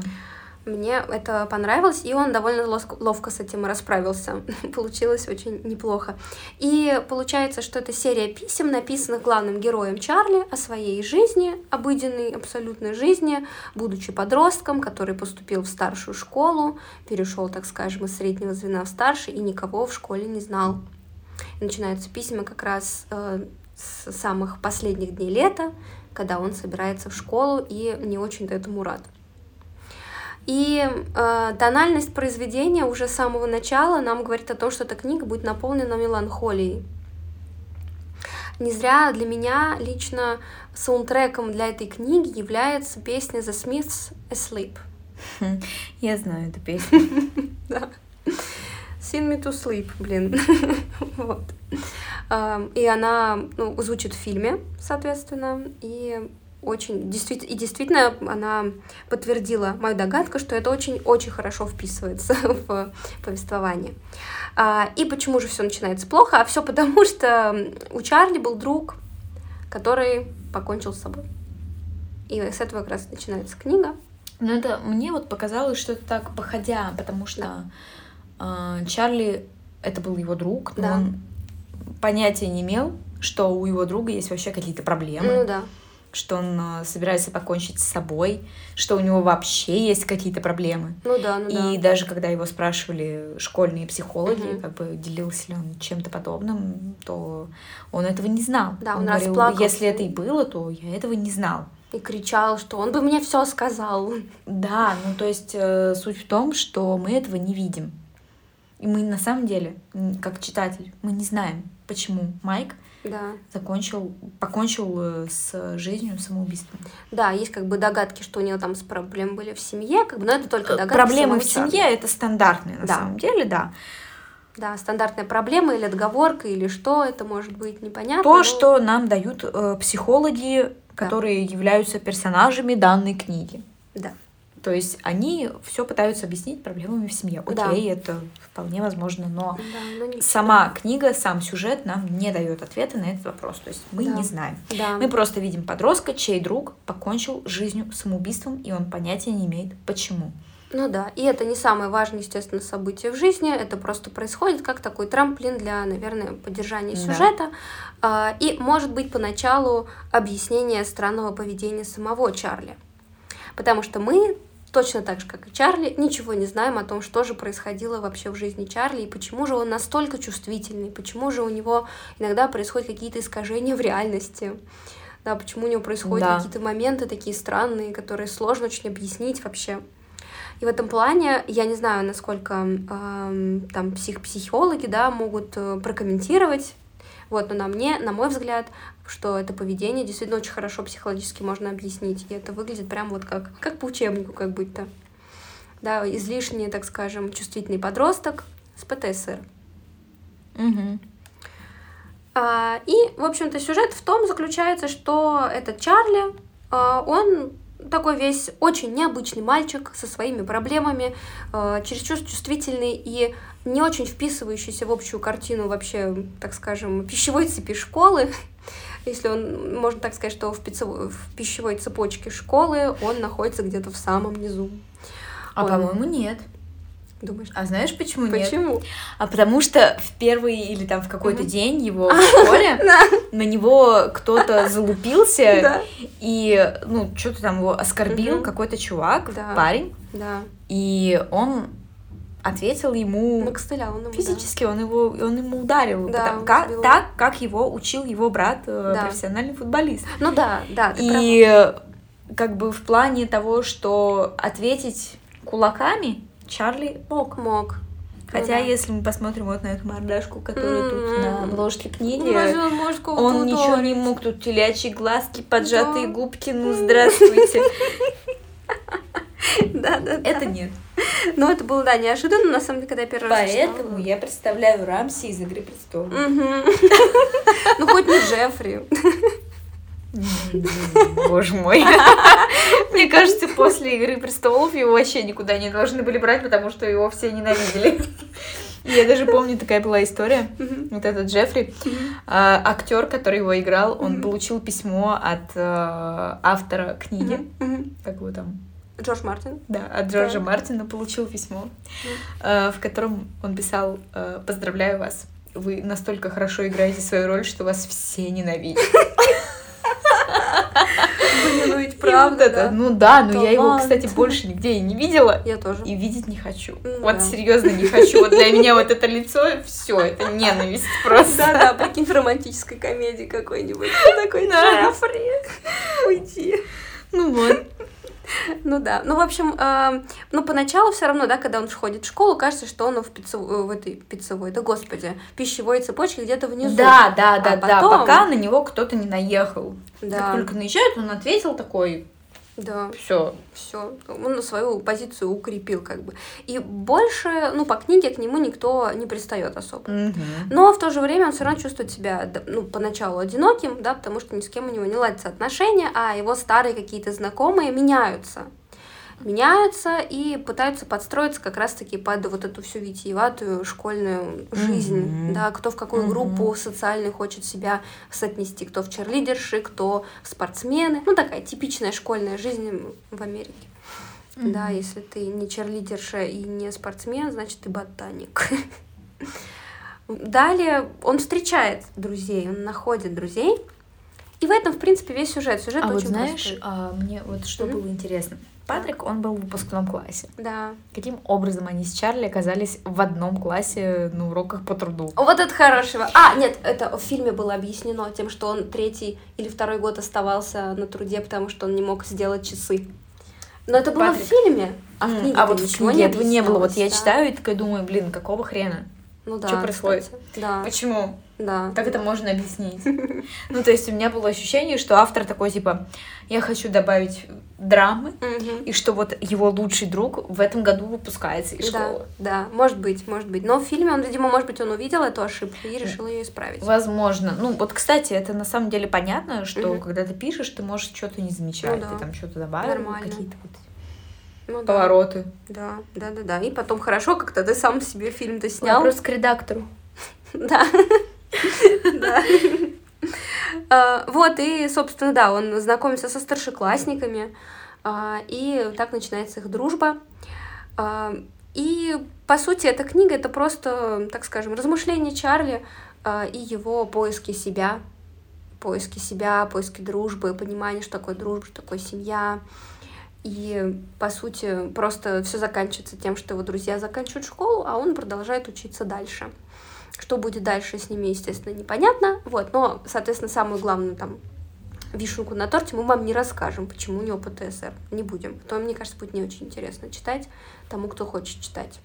Мне это понравилось, и он довольно ловко с этим расправился. [LAUGHS] Получилось очень неплохо. И получается, что это серия писем, написанных главным героем Чарли о своей жизни, обыденной абсолютной жизни, будучи подростком, который поступил в старшую школу, перешел, так скажем, из среднего звена в старший и никого в школе не знал. Начинаются письма как раз э, с самых последних дней лета, когда он собирается в школу и не очень-то этому рад. И э, тональность произведения уже с самого начала нам говорит о том, что эта книга будет наполнена меланхолией. Не зря для меня лично саундтреком для этой книги является песня The Smiths Asleep. [LAUGHS] Я знаю эту песню. [LAUGHS] Sing me to sleep, блин. [LAUGHS] вот. И она ну, звучит в фильме, соответственно, и очень действительно и действительно она подтвердила мою догадку, что это очень-очень хорошо вписывается [LAUGHS] в повествование. А, И почему же все начинается плохо? А все потому, что у Чарли был друг, который покончил с собой. И с этого как раз начинается книга. Но это мне вот показалось, что это так походя, потому что а, Чарли это был его друг, но Да. он понятия не имел, что у его друга есть вообще какие-то проблемы, Ну да. что он а, собирается покончить с собой, что у него вообще есть какие-то проблемы. Ну да, ну И да. даже когда его спрашивали школьные психологи, Мгм. как бы делился ли он чем-то подобным, то он этого не знал. Да, он говорил, расплакался. если это и было, то я этого не знал. И кричал, что он бы мне все сказал. Да, ну то есть э, суть в том, что мы этого не видим. И мы на самом деле, как читатель, мы не знаем, почему Майк Да. закончил, покончил э, с жизнью самоубийством. Да, есть как бы догадки, что у него там с проблемы были в семье, как бы, но это только догадки. Э, Проблемы самого в Чарли. семье это стандартные на Да. самом деле, да. Да, стандартная проблема или отговорка, или что это может быть, непонятно. То, но- что нам дают э, психологи, которые являются персонажами данной книги. Да. То есть они все пытаются объяснить проблемами в семье. Да. Окей, это вполне возможно, но Да, но сама книга, сам сюжет нам не дает ответа на этот вопрос. То есть мы Да. не знаем. Да. Мы просто видим подростка, чей друг покончил жизнью самоубийством, и он понятия не имеет, почему. Ну да, и это не самое важное, естественно, событие в жизни, это просто происходит как такой трамплин для, наверное, поддержания Да. сюжета, А, и, может быть, поначалу объяснение странного поведения самого Чарли. Потому что мы, точно так же, как и Чарли, ничего не знаем о том, что же происходило вообще в жизни Чарли, и почему же он настолько чувствительный, почему же у него иногда происходят какие-то искажения в реальности. Да, почему у него происходят Да. какие-то моменты такие странные, которые сложно очень объяснить вообще. И в этом плане я не знаю, насколько эм, там псих психологи да, могут э, прокомментировать. Вот, но на мне, на мой взгляд, что это поведение действительно очень хорошо психологически можно объяснить. И это выглядит прям вот как, как по учебнику, как будто. Да, излишне, так скажем, чувствительный подросток с ПТСР. Мгм. А, и, в общем-то, сюжет в том заключается, что этот Чарли, а, он такой весь очень необычный мальчик со своими проблемами, а, чересчур чувствительный и не очень вписывающийся в общую картину вообще, так скажем, пищевой цепи школы. [LAUGHS] Если он, можно так сказать, что в, пиццево- в пищевой цепочке школы он находится где-то в самом низу. А Он- по-моему, нет. Думаешь, А знаешь, почему, нет? почему? А потому что в первый или там в какой-то Мгм. день его [LAUGHS] в школе [LAUGHS] на него кто-то залупился и, ну, что-то там его оскорбил какой-то чувак, парень, да. и он ответил ему Накостылял он ему, да. физически, он его, он ему ударил, Да, потому- как- так, как его учил его брат, э, Да. профессиональный футболист. Ну да, да. И э, как бы в плане того, что ответить кулаками Чарли мог. мог. Хотя, да. если мы посмотрим вот на эту мордашку, которая тут М-м. на обложке книги, Ну, он может кого-то он ничего не ударить? мог. Тут телячьи глазки, поджатые Да. губки, ну [LAUGHS] здравствуйте. [LAUGHS] [LAUGHS] Да, да. Это нет. Ну, это было, да, неожиданно, на самом деле, когда я первый раз. Поэтому я представляю Рамси из «Игры престолов». [LAUGHS] Ну, хоть не Джеффри. Боже мой. [LAUGHS] Мне кажется, после «Игры престолов» его вообще никуда не должны были брать, потому что его все ненавидели. И Я даже помню, такая была история. Мгм. Вот этот Джеффри, а, актер, который его играл, он Мгм. получил письмо от э, автора книги, как его там, Джордж Мартин. да, от Джорджа Да. Мартина получил письмо, э, в котором он писал э, «Поздравляю вас, вы настолько хорошо играете свою роль, что вас все ненавидят». [LAUGHS] Блин, ну ведь правда, да. Ну да, но я его, кстати, больше нигде и не видела. Я тоже. И видеть не хочу. Ну Вот серьезно не хочу. Вот для меня вот это лицо, все, это ненависть [LAUGHS] просто. Да-да, прикинь, в романтической комедии какой-нибудь. Такой. Джеффри, уйди. Ну вот. [LAUGHS] Ну да. Ну, в общем, э, ну, поначалу все равно, да, когда он входит в школу, кажется, что он в, пиццев- в этой пиццевой, да господи, пищевой цепочке где-то внизу. Да, да, А да, да. потом- Пока на него кто-то не наехал. Как Да, только наезжает, он ответил такой, да. все. Все, он свою позицию укрепил, как бы. И больше, ну, по книге к нему никто не пристает особо. Но в то же время он все равно чувствует себя, ну, поначалу одиноким, да, потому что ни с кем у него не ладятся отношения, а его старые какие-то знакомые меняются. Меняются и пытаются подстроиться как раз-таки под вот эту всю витиеватую школьную жизнь, Мгм. да, кто в какую Мгм. группу социальную хочет себя соотнести, кто в черлидерши, кто в спортсмены, ну, такая типичная школьная жизнь в Америке. Да, если ты не черлидерша и не спортсмен, значит, ты ботаник. Далее он встречает друзей, он находит друзей. И в этом, в принципе, весь сюжет. Сюжет А вот очень знаешь, простой. а, мне вот что Мгм. было интересно. Патрик, он был в выпускном классе. Да. Каким образом они с Чарли оказались в одном классе на уроках по труду? Вот это хорошего. А, нет, это в фильме было объяснено тем, что он третий или второй год оставался на труде, потому что он не мог сделать часы. Но это было Патрик. в фильме, а в книге а вот в книге этого не было. Вот объяснялось, я да. читаю и такая думаю, блин, какого хрена? Ну да, Чё происходит? кстати, Да. Почему? Да. Как это можно объяснить? [LAUGHS] Ну, то есть у меня было ощущение, что автор такой, типа, я хочу добавить драмы, Мгм. и что вот его лучший друг в этом году выпускается из Да, школы. да, может быть, может быть. Но в фильме он, видимо, может быть, он увидел эту ошибку и решил ее исправить. Возможно. Ну, вот, кстати, это на самом деле понятно, что Мгм. когда ты пишешь, ты можешь что-то не замечать. Ну да. Ты там что-то добавил, Нормально. какие-то вот Ну да. повороты. Да, да, да, да. И потом хорошо, как-то ты сам себе фильм-то снял. Вопрос к редактору. [LAUGHS] Да. А, Вот, и, собственно, да, он знакомится со старшеклассниками, а, и так начинается их дружба. А, И, по сути, эта книга — это просто, так скажем, размышления Чарли и его поиски себя, поиски себя, поиски дружбы, понимание, что такое дружба, что такое семья. И, по сути, просто все заканчивается тем, что его друзья заканчивают школу, а он продолжает учиться дальше. Что будет дальше с ними, естественно, непонятно. Вот, но, соответственно, самую главную там вишенку на торте мы вам не расскажем, почему у него ПТСР. Не будем. То, мне кажется, будет не очень интересно читать тому, кто хочет читать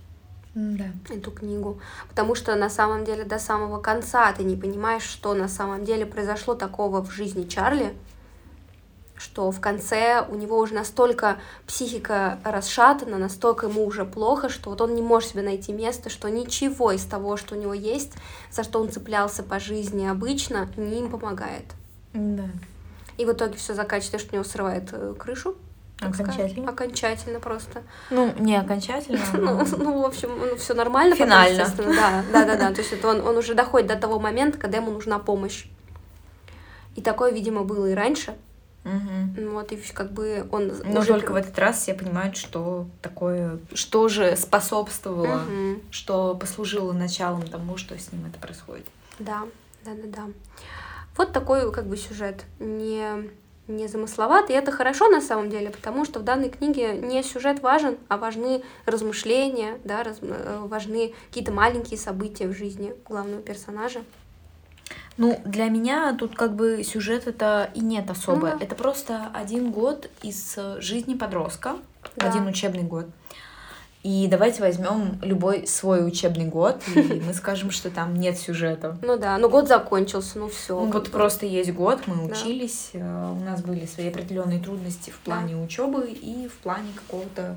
Да. эту книгу. Потому что на самом деле до самого конца ты не понимаешь, что на самом деле произошло такого в жизни Чарли, что в конце у него уже настолько психика расшатана, настолько ему уже плохо, что вот он не может себе найти место, что ничего из того, что у него есть, за что он цеплялся по жизни обычно, не им помогает. Да. И в итоге все заканчивается, что у него срывает э, крышу. так сказать. Окончательно? Окончательно просто. Ну, не окончательно. [LAUGHS] Ну, но- ну, в общем, ну, все нормально. Финально. да, да, да, да. То есть это он, он уже доходит до того момента, когда ему нужна помощь. И такое, видимо, было и раньше. Ну Вот, и как бы он Но уже... только в этот раз все понимают, что такое, что же способствовало, Мгм. что послужило началом тому, что с ним это происходит. Да, да, да, да. Вот такой как бы сюжет. Не, не замысловатый. И это хорошо на самом деле, потому что в данной книге не сюжет важен, а важны размышления, да, раз- э, важны какие-то маленькие события в жизни главного персонажа. Ну, для меня тут как бы сюжет это и нет особо. Ну да. Это просто один год из жизни подростка, Да. один учебный год. И давайте возьмем любой свой учебный год, и [LAUGHS] мы скажем, что там нет сюжета. Ну да, ну год закончился, ну все. Ну, вот просто есть год, мы учились, э, у нас были свои определенные трудности в плане учебы и в плане какого-то,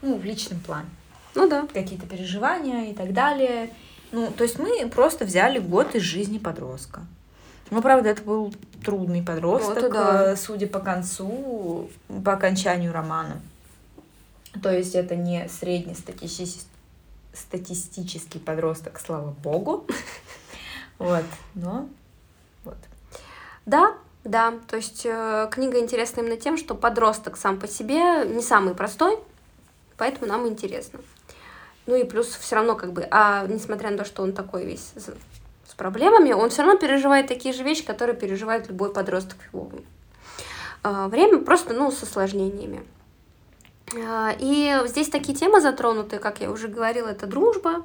ну, в личном плане. Ну да. Какие-то переживания и так далее. Ну, то есть мы просто взяли год из жизни подростка. Ну, правда, это был трудный подросток, Вот да. э, судя по концу, по окончанию романа. То есть это не среднестатистический статистический подросток, слава богу. [LAUGHS] Вот, но вот. Да, да. То есть э, книга интересна именно тем, что подросток сам по себе не самый простой, поэтому нам интересно. Ну и плюс все равно как бы, а несмотря на то, что он такой весь с, проблемами, он все равно переживает такие же вещи, которые переживает любой подросток его э, время, просто, ну, с осложнениями. А, И здесь такие темы затронуты, как я уже говорила, это дружба,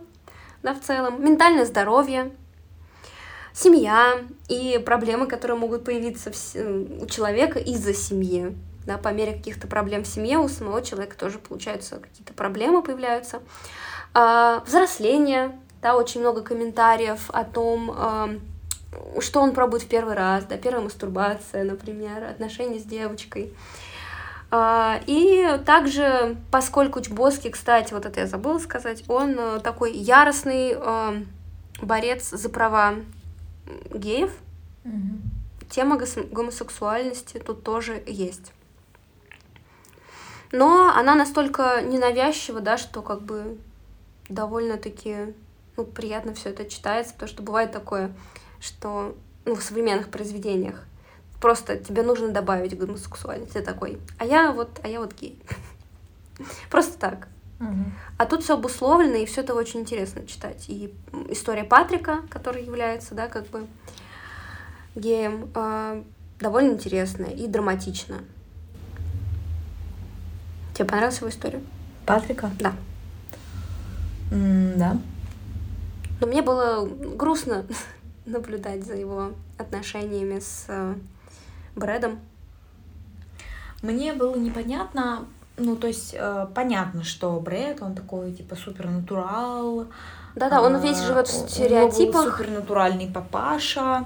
да, в целом, ментальное здоровье, семья и проблемы, которые могут появиться у человека из-за семьи. Да, по мере каких-то проблем в семье у самого человека тоже получаются какие-то проблемы появляются. А, взросление, да, очень много комментариев о том, а, что он пробует в первый раз, да, первая мастурбация, например, отношения с девочкой. А, И также, поскольку Чбоски, кстати, вот это я забыла сказать, он э, такой яростный борец за права геев, тема гос- гомосексуальности тут тоже есть. Но она настолько ненавязчива, да, что как бы довольно-таки ну, приятно все это читается, потому что бывает такое, что ну, в современных произведениях просто тебе нужно добавить гомосексуальность. Ты такой, а я вот, а я вот гей. [LAUGHS] Просто так. А тут все обусловлено, и все это очень интересно читать. И история Патрика, который является, да, как бы геем, а, довольно интересная и драматичная. Тебе понравилась его история? Патрика? Да. Да. Но мне было грустно [LAUGHS] наблюдать за его отношениями с э, Брэдом. Мне было непонятно, Ну, то есть, э, понятно, что Брэд, он такой, типа, супернатурал. Да-да, он весь живет в стереотипах. супернатуральный папаша.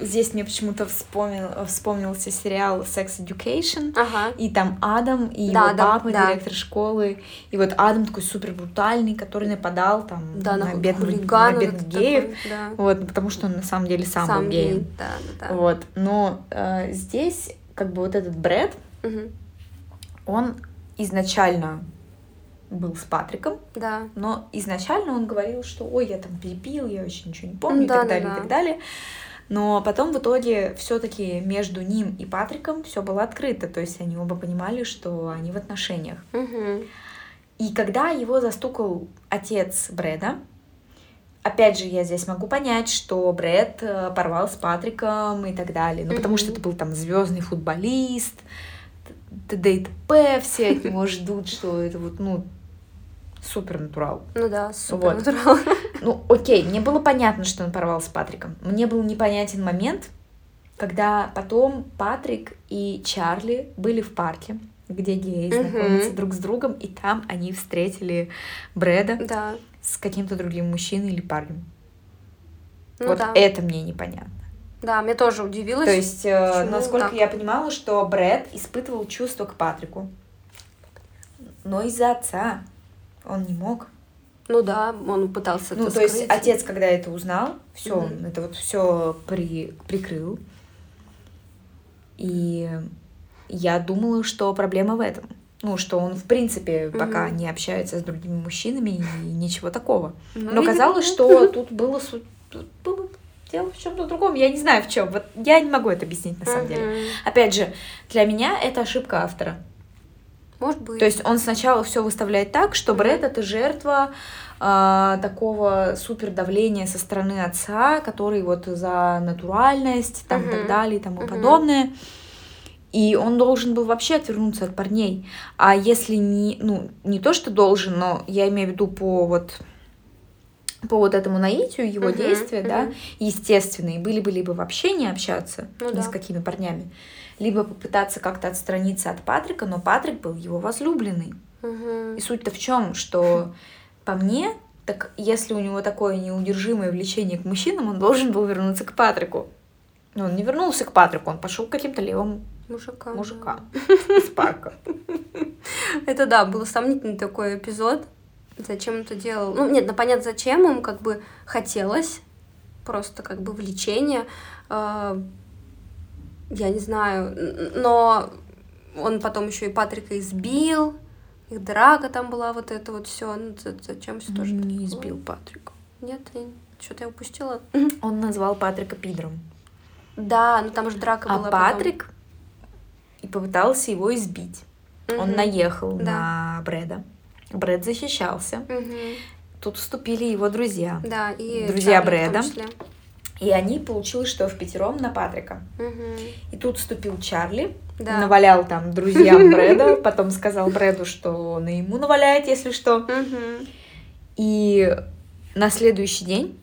Здесь мне почему-то вспомнил, вспомнился сериал Sex Education. Ага. И там Адам, и Да, его папа, да. директор школы. И вот Адам такой супер брутальный, который нападал там Да, на, на бедных, на бедных такой, геев. да. Вот, потому что он на самом деле сам, Сам был геем. гей, да, да, да. Вот. Но э, здесь, как бы вот этот Брэд, Мгм. он изначально был с Патриком, Да. но изначально он говорил, что ой, я там перепил, я вообще ничего не помню, и Да, так да, далее, да. и так далее. Но потом в итоге все-таки между ним и Патриком все было открыто, то есть они оба понимали, что они в отношениях. И когда его застукал отец Брэда, опять же, я здесь могу понять, что Брэд э, порвал с Патриком и так далее. Ну, потому что это был там звездный футболист, т.д. и т.п. Все от него ждут, что это вот, ну, супер натурал. Ну да, супер натурал. Ну, окей, мне было понятно, что он порвал с Патриком. Мне был непонятен момент, когда потом Патрик и Чарли были в парке, где геи знакомятся друг с другом, и там они встретили Брэда Да. с каким-то другим мужчиной или парнем. Ну вот да. это мне непонятно. Да, мне тоже удивилось. То есть, э, насколько так? я понимала, что Брэд испытывал чувство к Патрику, но из-за отца он не мог. Ну да, он пытался Ну, это то есть скрыть. отец, когда это узнал, все, он это вот все при, прикрыл. И я думала, что проблема в этом. Ну, что он, в принципе, пока Мгм. не общается с другими мужчинами и ничего такого. Ну, Но видимо, казалось, нет. что тут было, тут было дело в чем-то другом. Я не знаю в чем. Вот я не могу это объяснить на самом деле. Мгм. Опять же, для меня это ошибка автора. Может быть. То есть он сначала все выставляет так, что Брэд это жертва а, такого супер давления со стороны отца, который вот за натуральность там и так далее и тому Мгм. подобное. И он должен был вообще отвернуться от парней. А если не, ну, не то, что должен, но я имею в виду по вот по вот этому наитию его Мгм, действия, да, мгм. естественные, были бы либо вообще не общаться Ну ни да. с какими парнями, либо попытаться как-то отстраниться от Патрика, но Патрик был его возлюбленный. Мгм. И суть-то в чем, что по мне, так если у него такое неудержимое влечение к мужчинам, он должен был вернуться к Патрику. Но он не вернулся к Патрику, он пошел к каким-то левым Мужика. мужикам из парка. Это да, был сомнительный такой эпизод. Зачем он это делал? Ну, нет, ну понятно, зачем ему как бы хотелось. Просто как бы влечение. А, Я не знаю. Но он потом еще и Патрика избил. Их драка там была, вот это вот все. Ну, за- зачем все тоже? Не такое? избил Патрика. Нет, что-то я упустила. [LAUGHS] Он назвал Патрика пидором. Да, ну там же драка А была. потом. Патрик и попытался его избить. Он Мгм. наехал Да. на Брэда. Брэд защищался. Мгм. Тут вступили его друзья. Да, и Друзья Чарли в том Брэда. числе. И они получилось, что в пятером на Патрика. Мгм. И тут вступил Чарли, Да. навалял там друзьям [LAUGHS] Брэда, потом сказал Брэду, что он и ему наваляет, если что. И на следующий день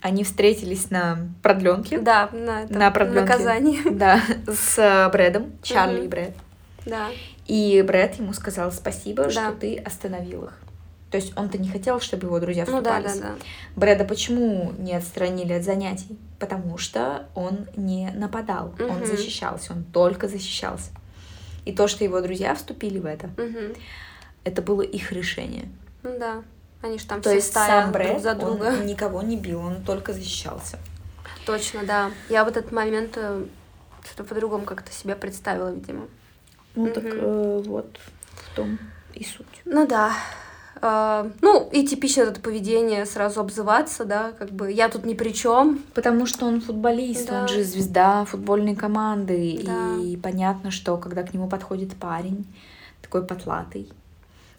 они встретились на продленке. Да, на, этом, На продлёнке. наказание. [LAUGHS] Да, с э, Брэдом, Чарли Мгм. и Брэд. Да. И Брэд ему сказал спасибо, Да. что ты остановил их. То есть он-то не хотел, чтобы его друзья Ну да, вступались. да, да. Брэда почему не отстранили от занятий? Потому что он не нападал, он Мгм. защищался, он только защищался. И то, что его друзья вступили в это, Мгм. это было их решение. Ну да. Они же там То все есть стая сам друг Брэд, за друга. он [LAUGHS] никого не бил, он только защищался. Точно, да. Я вот этот момент э, что-то по-другому как-то себя представила, видимо. Ну Мгм. так э, вот в том и суть. Ну да. Э, ну, и типично это поведение сразу обзываться, да, как бы я тут ни при чем. Потому что он футболист, Да. он же звезда футбольной команды. Да. И понятно, что когда к нему подходит парень, такой потлатый,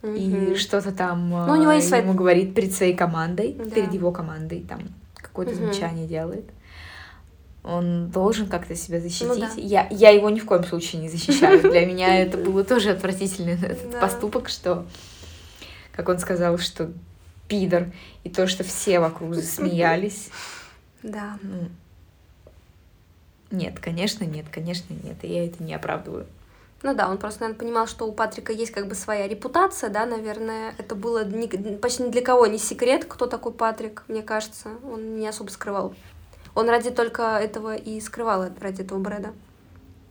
и что-то там Ну, у него э, есть свои- ему говорит перед своей командой, Да. перед его командой, там какое-то Мгм. замечание делает. Он должен как-то себя защитить. Ну да. я, я его ни в коем случае не защищаю. Для меня [LAUGHS] это было тоже отвратительный поступок, что, как он сказал, что пидор, и то, что все вокруг засмеялись. Да. Ну, нет, конечно, нет, конечно, нет. и Я это не оправдываю. Ну да, он просто, наверное, понимал, что у Патрика есть как бы своя репутация, да, наверное. Это было ни, почти ни для кого не секрет, кто такой Патрик, мне кажется. Он не особо скрывал. Он ради только этого и скрывал, ради этого Брэда.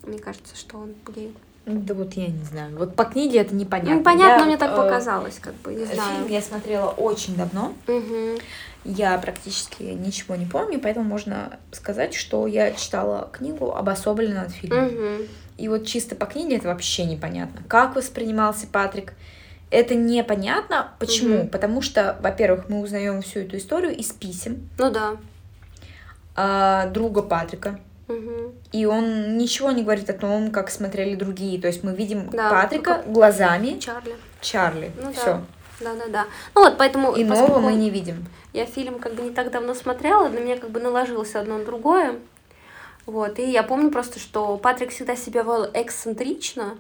Мне кажется, что он гей. Да вот я не знаю. Вот по книге это непонятно. Ну, понятно, я, мне так э, показалось, как бы, не знаю. Фильм я смотрела очень давно. Мгм. Я практически ничего не помню, поэтому можно сказать, что я читала книгу обособленно от фильма. Мгм. И вот чисто по книге это вообще непонятно. Как воспринимался Патрик? Это непонятно. Почему? Мгм. Потому что, во-первых, мы узнаем всю эту историю из писем Ну да. а, друга Патрика. И он ничего не говорит о том, как смотрели другие. То есть мы видим Да, Патрика ну глазами Чарли. Чарли. Ну да. Все. Да, да, да. Ну вот, поэтому Иного поскольку мы не видим. я фильм как бы не так давно смотрела, на меня как бы наложилось одно на другое. Вот, и я помню просто, что Патрик всегда себя вел эксцентрично,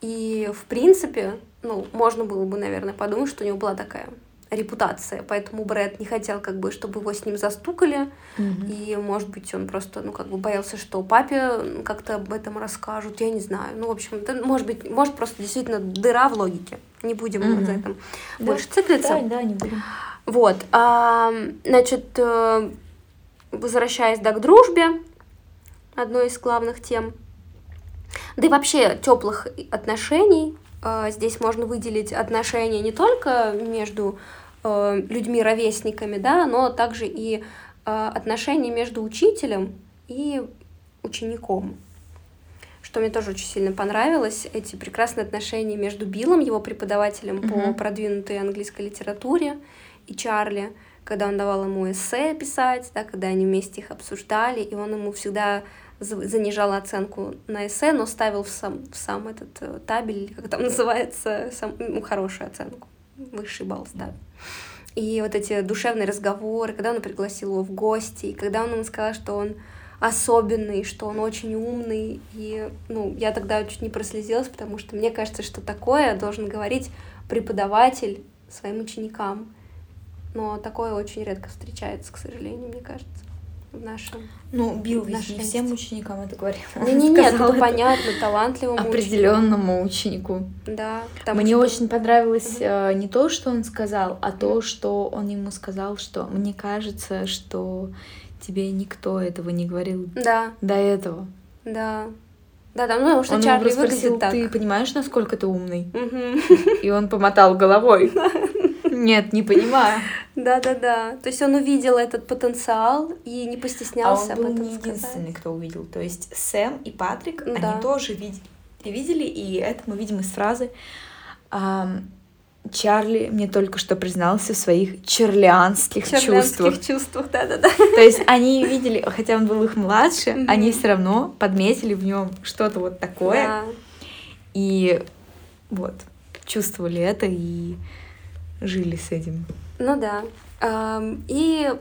и, в принципе, ну, можно было бы, наверное, подумать, что у него была такая репутация, поэтому Брэд не хотел, как бы, чтобы его с ним застукали, и, может быть, он просто, ну, как бы боялся, что папе как-то об этом расскажут, я не знаю. Ну, в общем, это, может быть, может просто действительно дыра в логике. Не будем Мгм. за этом Да. больше циклиться. Да, да, не будем. Вот, а, значит, э, возвращаясь да, к дружбе, одной из главных тем, да и вообще теплых отношений, здесь можно выделить отношения не только между э, людьми-ровесниками, да, но также и э, отношения между учителем и учеником. Что мне тоже очень сильно понравилось, эти прекрасные отношения между Биллом, его преподавателем по Мгм. продвинутой английской литературе, и Чарли, когда он давал ему эссе писать, да, когда они вместе их обсуждали, и он ему всегда занижал оценку на эссе, но ставил в сам, в сам этот э, табель, как там [LAUGHS] называется, сам, ну, хорошую оценку, высший балл ставил. И вот эти душевные разговоры, когда он пригласил его в гости, и когда он ему сказал, что он особенный, что он очень умный. И, ну, я тогда чуть не прослезилась, потому что мне кажется, что такое должен говорить преподаватель своим ученикам. Но такое очень редко встречается, к сожалению, мне кажется, в нашем... Ну, Билл ведь не всем ученикам это говорил. Не, не, нет, это понятно, талантливому определенному ученику. Да. Мне что- очень понравилось э, не то, что он сказал, а то, что он ему сказал, что мне кажется, что тебе никто этого не говорил Да, до этого. да. Да, да, ну, потому что он Чарли его спросил, выглядит так. ты понимаешь, насколько ты умный? Мгм. [LAUGHS] И он помотал головой. [LAUGHS] Нет, не понимаю. Да, да, да. То есть он увидел этот потенциал и не А постеснялся он был об этом не сказать. единственный, кто увидел. То есть Сэм и Патрик, Да. они тоже видели, видели, и это мы видим из фразы. Чарли мне только что признался в своих черлианских чувствах. Черлянских чувствах, да, да, да. То есть они видели, хотя он был их младше, Мгм. они все равно подметили в нем что-то вот такое. Да. И вот, чувствовали это и жили с этим. Ну да. И,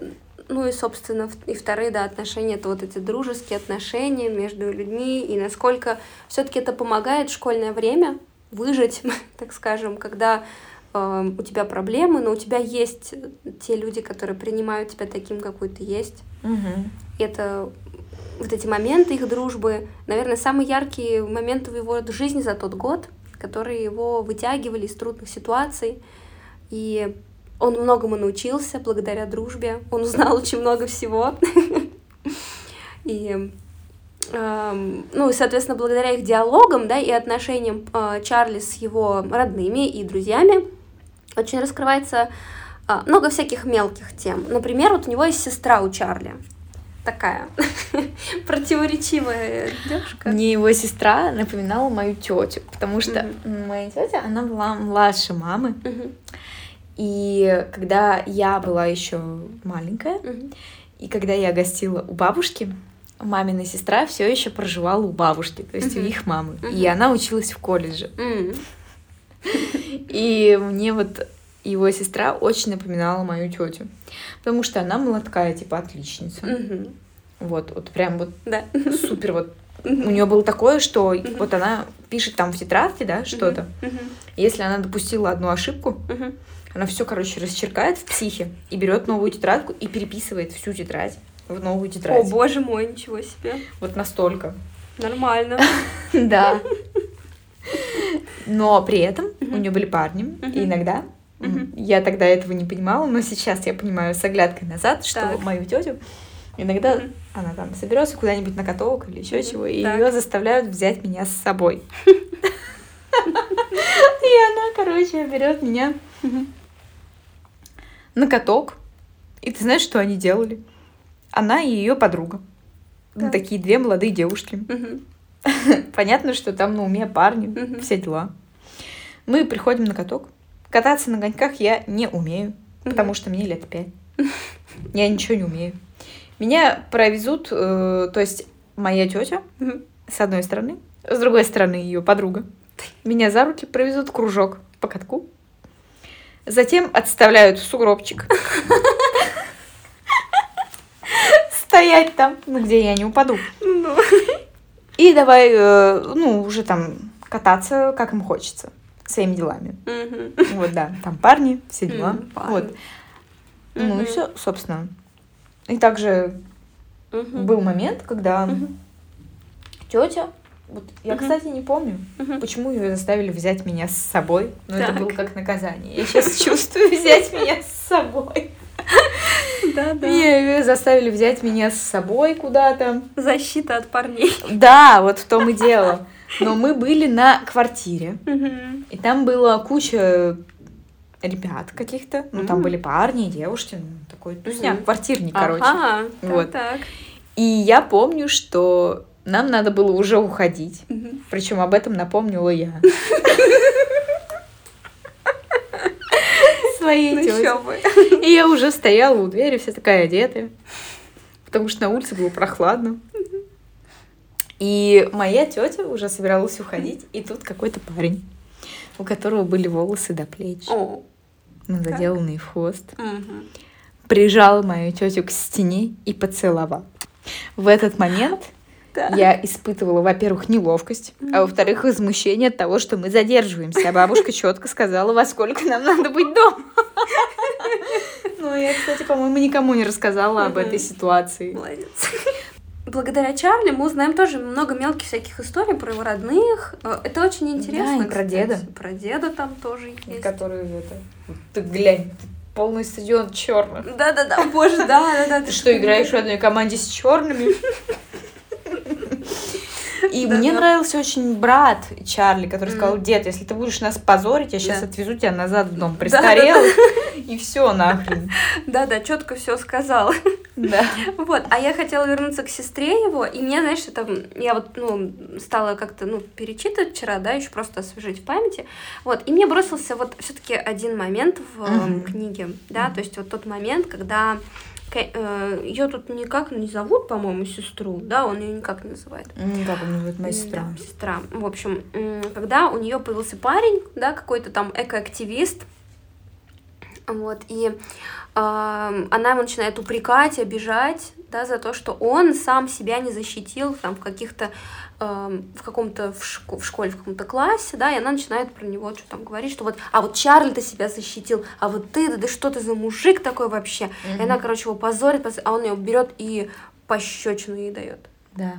ну и, собственно, и вторые, да, отношения, это вот эти дружеские отношения между людьми, и насколько все-таки это помогает в школьное время выжить, [LAUGHS] так скажем, когда у тебя проблемы, но у тебя есть те люди, которые принимают тебя таким, какой ты есть. это вот эти моменты их дружбы, наверное, самые яркие моменты в его жизни за тот год, которые его вытягивали из трудных ситуаций. И он многому научился благодаря дружбе. Он узнал очень много всего. [LAUGHS] И эм, ну и, соответственно, благодаря их диалогам, да, и отношениям э, Чарли с его родными и друзьями очень раскрывается а, много всяких мелких тем. Например, вот у него есть сестра у Чарли. Такая [LAUGHS] противоречивая девушка. Мне его сестра напоминала мою тетю, потому что Мгм. моя тетя, она была младше мамы. Мгм, И когда я была еще маленькая, мгм. и когда я гостила у бабушки, мамина сестра все еще проживала у бабушки, то есть у Мгм. их мамы. И Мгм. она училась в колледже. М, И мне вот его сестра очень напоминала мою тетю. Потому что она такая, типа, отличница. мгм. Вот, вот прям вот Да. супер вот. У нее было такое, что вот она пишет там в тетрадке, да, что-то. Мгм, Если она допустила одну ошибку, мгм. Она все, короче, расчеркает в психе и берет новую тетрадку и переписывает всю тетрадь в новую О, тетрадь. боже мой, ничего себе. Вот настолько. Нормально. [LAUGHS] Да. Но при этом у нее были парни, и иногда я тогда этого не понимала, но сейчас я понимаю с оглядкой назад, что мою тетю иногда она там соберется куда-нибудь на каток или еще чего, и ее заставляют взять меня с собой. [LAUGHS] [LAUGHS] И она, короче, берет меня на каток. И ты знаешь, что они делали? Она и ее подруга. Ну, Так. такие две молодые девушки. Мгм. [LAUGHS] Понятно, что там на уме парни, Мгм. все дела. Мы приходим на каток. Кататься на коньках я не умею, потому что мне лет пять. Я ничего не умею. Меня провезут, э, то есть моя тетя Мгм. с одной стороны, с другой стороны ее подруга. Меня за руки провезут кружок по катку. Затем отставляют в сугробчик. Стоять там, ну где я не упаду. Ну. И давай, э, ну, уже там кататься, как им хочется, своими делами. Вот, да, там парни, все дела. Вот. Ну и все, собственно. И также был момент, когда тетя, вот я, Мгм. кстати, не помню, Мгм. почему ее заставили взять меня с собой, но это Так. было как наказание. Я сейчас чувствую [LAUGHS] взять меня с собой. Да, да. Меня заставили взять меня с собой куда-то. Защита от парней. Да, вот в том и дело. Но мы были на квартире, и там была куча ребят каких-то. Ну, там были парни и девушки. ну, Такой тусняк, Мгм. квартирник, короче. Ага, Вот. так. И я помню, что нам надо было уже уходить. Мгм. Причем об этом напомнила я. Своей Ну бы. И я уже стояла у двери, вся такая одетая. Потому что на улице было прохладно. И моя тетя уже собиралась уходить, и тут какой-то парень, у которого были волосы до плеч, О. ну, заделанные в хвост, Мгм. прижал мою тетю к стене и поцеловал. В этот момент Я испытывала, во-первых, неловкость, а во-вторых, возмущение от того, что мы задерживаемся. А бабушка четко сказала, во сколько нам надо быть дома. [LAUGHS] Ну, я, кстати, по-моему, никому не рассказала об этой ситуации. Молодец. Благодаря Чарли мы узнаем тоже много мелких всяких историй про его родных. Э, Это очень интересно. Да, и про деда. Про деда там тоже есть. Которые это... Ты глянь, полный стадион черных. Да-да-да, боже, да-да-да. Ты что, играешь в одной команде с черными? [LAUGHS] [LAUGHS] И Да-да. мне нравился очень брат Чарли, который сказал, дед, если ты будешь нас позорить, я сейчас Да. отвезу тебя назад в дом [LAUGHS] престарелых, и все нахрен. [LAUGHS] Да-да, четко все сказал. Да. Вот, а я хотела вернуться к сестре его, и мне, знаешь, это, я вот, ну, стала как-то, ну, перечитывать вчера, да, еще просто освежить в памяти, вот, и мне бросился вот все-таки один момент в э, Мгм. книге, да, то есть вот тот момент, когда ее тут никак не зовут, по-моему, сестру, да, он ее никак не называет. Ну, Как он называет моя сестра? Да, сестра. В общем, когда у нее появился парень, да, какой-то там экоактивист, вот, и ам, она его начинает упрекать, обижать, да, за то, что он сам себя не защитил там в каких-то, ам, в каком-то, в, шко- в школе, в каком-то классе, да, и она начинает про него что там говорить, что вот, а вот Чарли ты себя защитил, а вот ты, да, да что ты за мужик такой вообще? И она, короче, его позорит, поз- а он ее берет и пощечину ей дает. Да.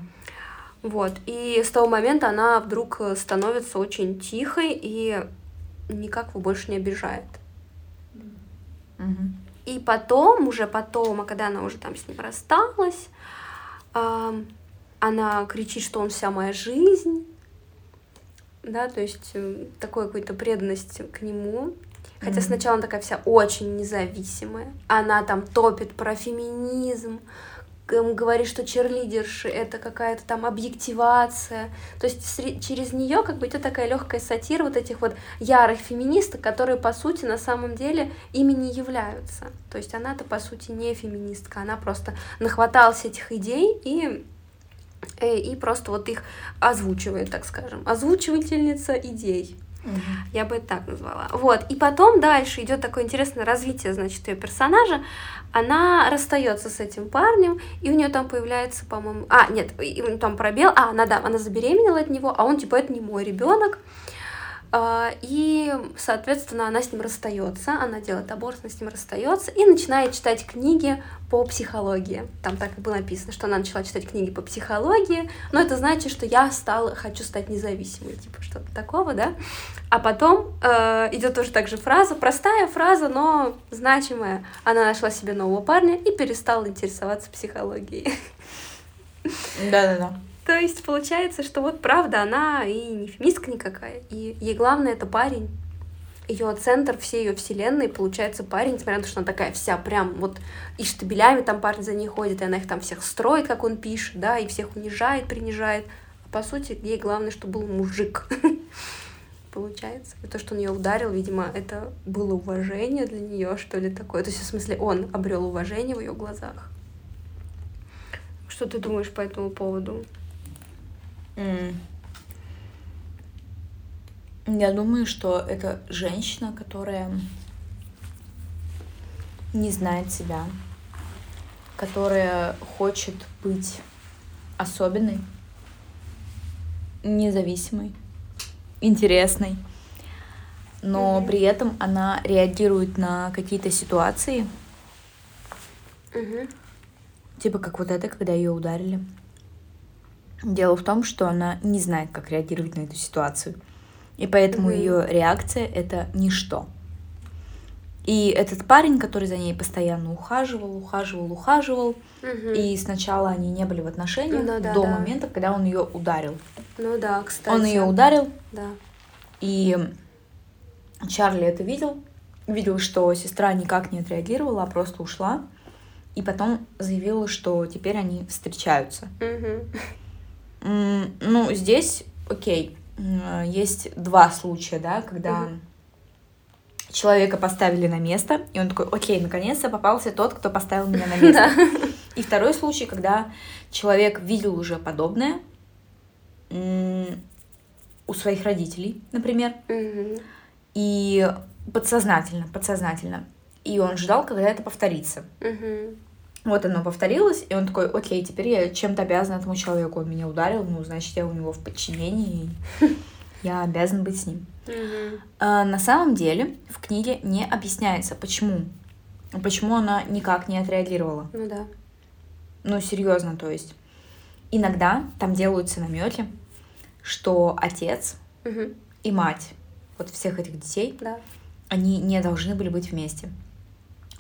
Вот. И с того момента она вдруг э, становится очень тихой и никак его больше не обижает. Мгм. И потом, уже потом, а когда она уже там с ним рассталась, она кричит, что он вся моя жизнь. Да, то есть э, такой какой-то преданность к нему. Хотя Мгм. сначала она такая вся очень независимая. Она там топит про феминизм, говорит, что черлидерши это какая-то там объективация. То есть через нее как бы идет такая легкая сатира вот этих вот ярых феминисток, которые по сути на самом деле ими не являются. То есть она-то по сути не феминистка, она просто нахваталась этих идей и э, и просто вот их озвучивает, так скажем, озвучивательница идей. Мгм. Я бы это так назвала. Вот. И потом дальше идет такое интересное развитие, значит, ее персонажа. Она расстается с этим парнем, и у нее там появляется, по-моему. А, нет, там пробел. А, она да, она забеременела от него, а он типа это не мой ребенок. А, и, соответственно, она с ним расстается, она делает аборт, она с ним расстается и начинает читать книги по психологии. Там так и было написано, что она начала читать книги по психологии, но это значит, что я стала, хочу стать независимой, типа что-то такого, да. А потом э, идет тоже также фраза, простая фраза, но значимая. Она нашла себе нового парня и перестала интересоваться психологией. Да-да-да. То есть получается, что вот правда, она и не феминистка никакая, и ей главное это парень. Ее центр всей ее вселенной, получается, парень, несмотря на то, что она такая вся прям вот и штабелями там парень за ней ходит, и она их там всех строит, как он пишет, да, и всех унижает, принижает. А по сути, ей главное, чтобы был мужик. [LAUGHS] Получается. И то, что он ее ударил, видимо, это было уважение для нее, что ли, такое. То есть, в смысле, он обрел уважение в ее глазах. Что ты думаешь по этому поводу? Я думаю, что это женщина, которая не знает себя, которая хочет быть особенной, независимой, интересной, но mm-hmm. при этом она реагирует на какие-то ситуации, mm-hmm. типа как вот это, когда ее ударили. Дело в том, что она не знает, как реагировать на эту ситуацию. И поэтому mm-hmm. ее реакция это ничто. И этот парень, который за ней постоянно ухаживал, ухаживал, ухаживал, угу. и сначала они не были в отношениях ну, да, до да. момента, когда он ее ударил. Ну да, кстати. Он ее ударил. Да. И Чарли это видел, видел, что сестра никак не отреагировала, а просто ушла, и потом заявила, что теперь они встречаются. Угу. [LAUGHS] Ну, здесь, окей, есть два случая, да, когда угу. человека поставили на место, и он такой, окей, наконец-то попался тот, кто поставил меня на [LAUGHS] место. И второй случай, когда человек видел уже подобное у своих родителей, например, и подсознательно, подсознательно. И он ждал, когда это повторится. Вот оно повторилось, и он такой, окей, теперь я чем-то обязан этому человеку. Он меня ударил, ну, значит, я у него в подчинении, и [LAUGHS] я обязан быть с ним. А, на самом деле в книге не объясняется, почему. Почему она никак не отреагировала. Ну да. Ну, серьезно, то есть. Иногда там делаются намеки, что отец угу. и мать вот всех этих детей, да. они не должны были быть вместе.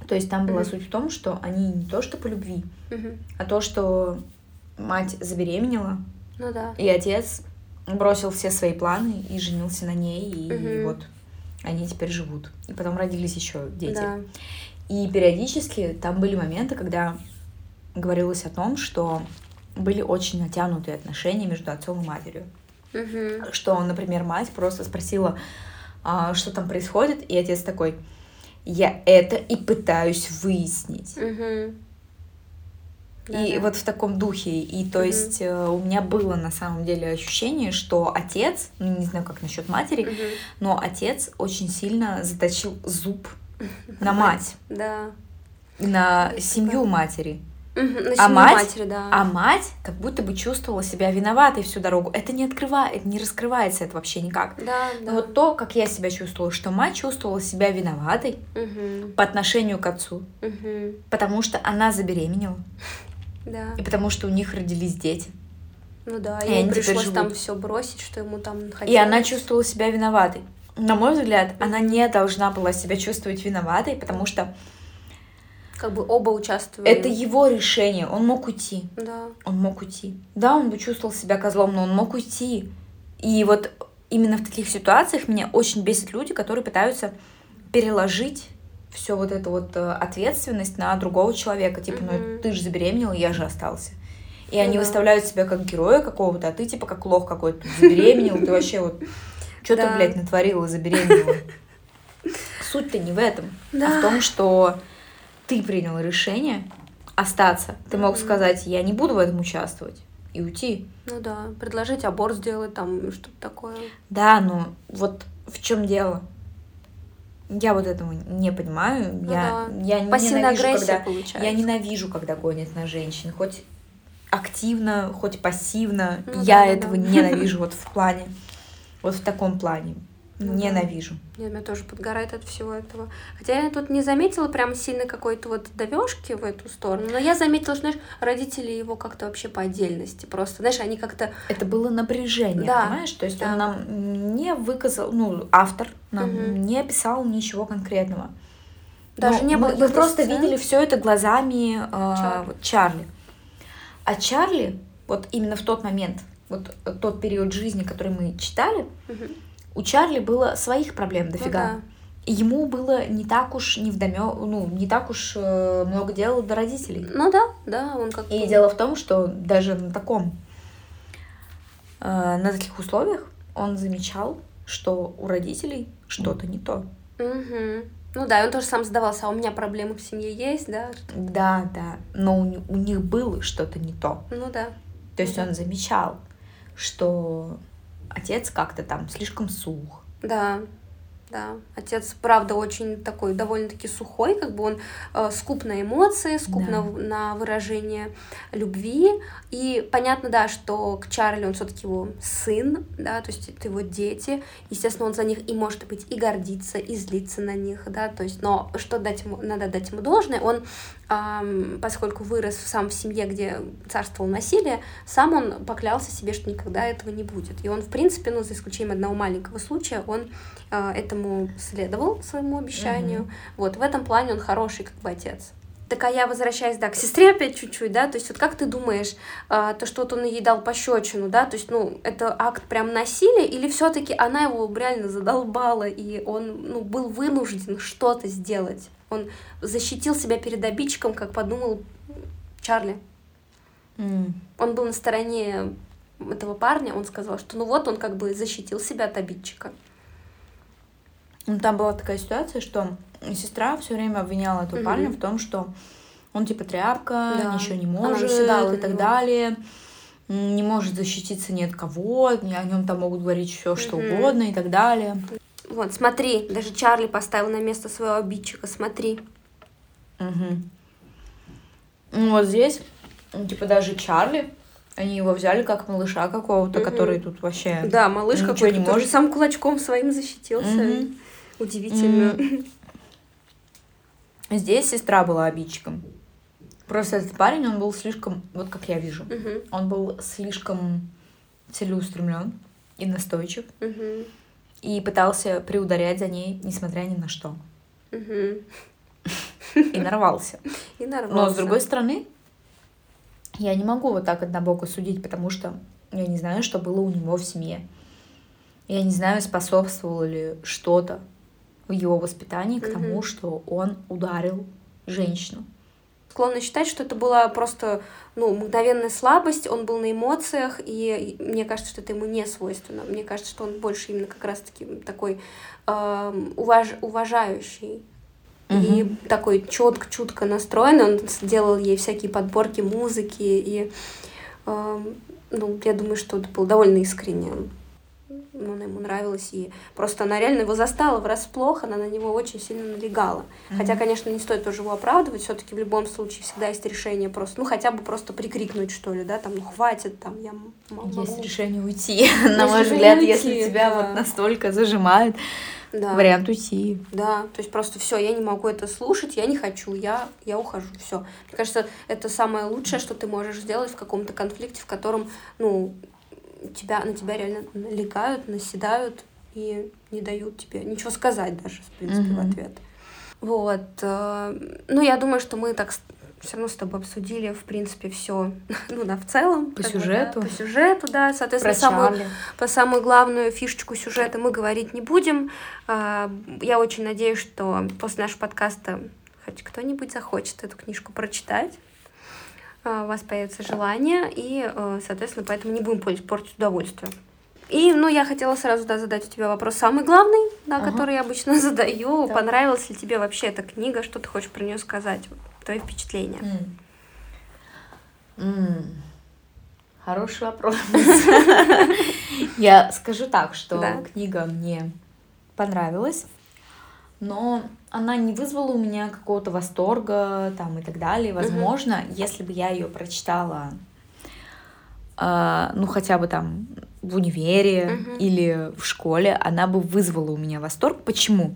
То есть там была mm-hmm. суть в том, что они не то что по любви, mm-hmm. а то, что мать забеременела, ну, да. и отец бросил все свои планы и женился на ней, и mm-hmm. вот они теперь живут. И потом родились еще дети. Да. И периодически там были моменты, когда говорилось о том, что были очень натянутые отношения между отцом и матерью. Mm-hmm. Что, например, мать просто спросила, а, что там происходит, и отец такой, я это и пытаюсь выяснить. Угу. И да. вот в таком духе. И то угу. есть э, у меня было на самом деле ощущение, что отец, ну не знаю, как насчет матери, угу. но отец очень сильно заточил зуб [LAUGHS] на мать. Да. На семью матери. Угу, а мать, матери, да. а мать как будто бы чувствовала себя виноватой всю дорогу. Это не открывает, не раскрывается это вообще никак. Да, Но вот то, как я себя чувствовала, что мать чувствовала себя виноватой угу. по отношению к отцу, угу. потому что она забеременела. Да. И потому что у них родились дети. Ну да, и ему пришлось там все бросить, что ему там хотелось. И она чувствовала себя виноватой. На мой взгляд, она не должна была себя чувствовать виноватой, потому что как бы оба участвовали. Это его решение, он мог уйти. Да. Он мог уйти. Да, он бы чувствовал себя козлом, но он мог уйти. И вот именно в таких ситуациях меня очень бесит люди, которые пытаются переложить все вот эту вот э, ответственность на другого человека. Типа, ну ты же забеременела, я же остался. И они да. выставляют себя как героя какого-то, а ты типа как лох какой-то. забеременел, ты вообще вот... Что ты, блядь, натворила, забеременела? [LAUGHS] Суть-то не в этом, а в том, что ты принял решение остаться. Ты мог mm-hmm. сказать, я не буду в этом участвовать и уйти. Ну да, предложить аборт сделать там что-то такое. Да, но вот в чем дело? Я вот этого не понимаю. Ну я, да. я ненавижу, когда получается. я ненавижу, когда гонят на женщин, хоть активно, хоть пассивно. Ну, я да, этого да. ненавижу [LAUGHS] вот в плане, вот в таком плане. Ну да. Ненавижу. Нет, меня тоже подгорает от всего этого. Хотя я тут не заметила прям сильно какой-то вот давежки в эту сторону, но я заметила, что, знаешь, родители его как-то вообще по отдельности просто, знаешь, они как-то... Это было напряжение, Да, понимаешь? То есть да. он нам не выказал, ну, автор нам Мгм. не описал ничего конкретного. Даже Но не мы, было мы каких-то просто сцен. видели все это глазами э, Чарли. Чарли. А Чарли, вот именно в тот момент, вот тот период жизни, который мы читали, Мгм. У Чарли было своих проблем Ну дофига. да. И ему было не так уж не вдомё, ну, не так уж э, много дела до родителей. Ну да, да, он как И дело в том, что даже на таком, э, на таких условиях он замечал, что у родителей что-то не то. Мгм. Ну да, и он тоже сам задавался, а у меня проблемы в семье есть, да? Да, да, но у, у них было что-то не то. Ну да. То есть Мгм. он замечал, что отец как-то там слишком сух. Да, да. Отец, правда, очень такой довольно-таки сухой, как бы он э, скуп на эмоции, скуп Да. на, на выражение любви. И понятно, да, что к Чарли он все-таки его сын, да, то есть это его дети. Естественно, он за них и может быть и гордиться, и злиться на них, да, то есть, но что дать ему, надо дать ему должное, он, ам, поскольку вырос сам в семье, где царствовал насилие, сам он поклялся себе, что никогда этого не будет. И он, в принципе, ну, за исключением одного маленького случая, он этому следовал своему обещанию. Мгм. Вот, в этом плане он хороший как бы отец. Так а я возвращаюсь, да, к сестре опять чуть-чуть, да, то есть вот как ты думаешь, а, то, что вот он ей дал пощечину, да, то есть, ну, это акт прям насилия, или все таки она его реально задолбала, и он, ну, был вынужден что-то сделать? Он защитил себя перед обидчиком, как подумал Чарли. М. Он был на стороне этого парня, он сказал, что ну вот он как бы защитил себя от обидчика. Ну, там была такая ситуация, что сестра все время обвиняла этого Мгм. парня в том, что он типа тряпка, Да. ничего не может и так него. далее. Не может защититься ни от кого, о нем там могут говорить все, что угодно и так далее. Вот, смотри, даже Чарли поставил на место своего обидчика, смотри. Мгм. Ну, вот здесь, типа, даже Чарли, они его взяли как малыша какого-то, Мгм. который тут вообще... Да, малыш какой-то не может. сам кулачком своим защитился. Мгм. Удивительно. Здесь сестра была обидчиком. Просто этот парень, он был слишком, вот как я вижу, Мгм, он был слишком целеустремлен и настойчив, мгм, и пытался приударять за ней, несмотря ни на что. мгм. И нарвался. И нарвался. Но с другой стороны, я не могу вот так однобоко судить, потому что я не знаю, что было у него в семье. Я не знаю, способствовало ли что-то в его воспитании к тому, что он ударил женщину. Склонна считать, что это была просто ну, мгновенная слабость, он был на эмоциях, и мне кажется, что это ему не свойственно. Мне кажется, что он больше именно как раз-таки такой эм, уваж- уважающий и такой четко, чутко настроенный. Он сделал ей всякие подборки музыки, и эм, ну, я думаю, что это было довольно искренне. Она ему нравилась, и просто она реально его застала врасплох, она на него очень сильно налегала. Хотя, Мгм. конечно, не стоит тоже его оправдывать, все-таки в любом случае всегда есть решение просто, ну, хотя бы просто прикрикнуть, что ли, да, там, ну, хватит, там, я могу. Есть решение уйти. [LAUGHS] На мой взгляд, уйти, если тебя да. вот настолько зажимает, Да. вариант уйти. Да, то есть просто все, я не могу это слушать, я не хочу, я, я ухожу, все. Мне кажется, это самое лучшее, что ты можешь сделать в каком-то конфликте, в котором, ну, тебя, на тебя реально налегают, наседают и не дают тебе ничего сказать даже, в принципе, в Мгм. ответ. Вот. э, Ну, я думаю, что мы так все равно с тобой обсудили, в принципе, все, [LAUGHS] ну, да, в целом. По как бы, да, сюжету. по сюжету, да, соответственно, Про самую, Чарли. по самую главную фишечку сюжета мы говорить не будем. А, Я очень надеюсь, что после нашего подкаста хоть кто-нибудь захочет эту книжку прочитать. А, У вас появится желание, и, э, соответственно, поэтому не будем портить- удовольствие. И, ну, я хотела сразу да, задать у тебя вопрос самый главный, да, Ага. который я обычно [LAUGHS] задаю. Так. Понравилась ли тебе вообще эта книга? Что ты хочешь про нее сказать? Твои впечатления. М. М. Хороший вопрос. [LAUGHS] Я скажу так, что Да. книга мне понравилась, но она не вызвала у меня какого-то восторга там и так далее. Возможно, если бы я ее прочитала, а, ну хотя бы там в универе угу. или в школе, она бы вызвала у меня восторг. Почему?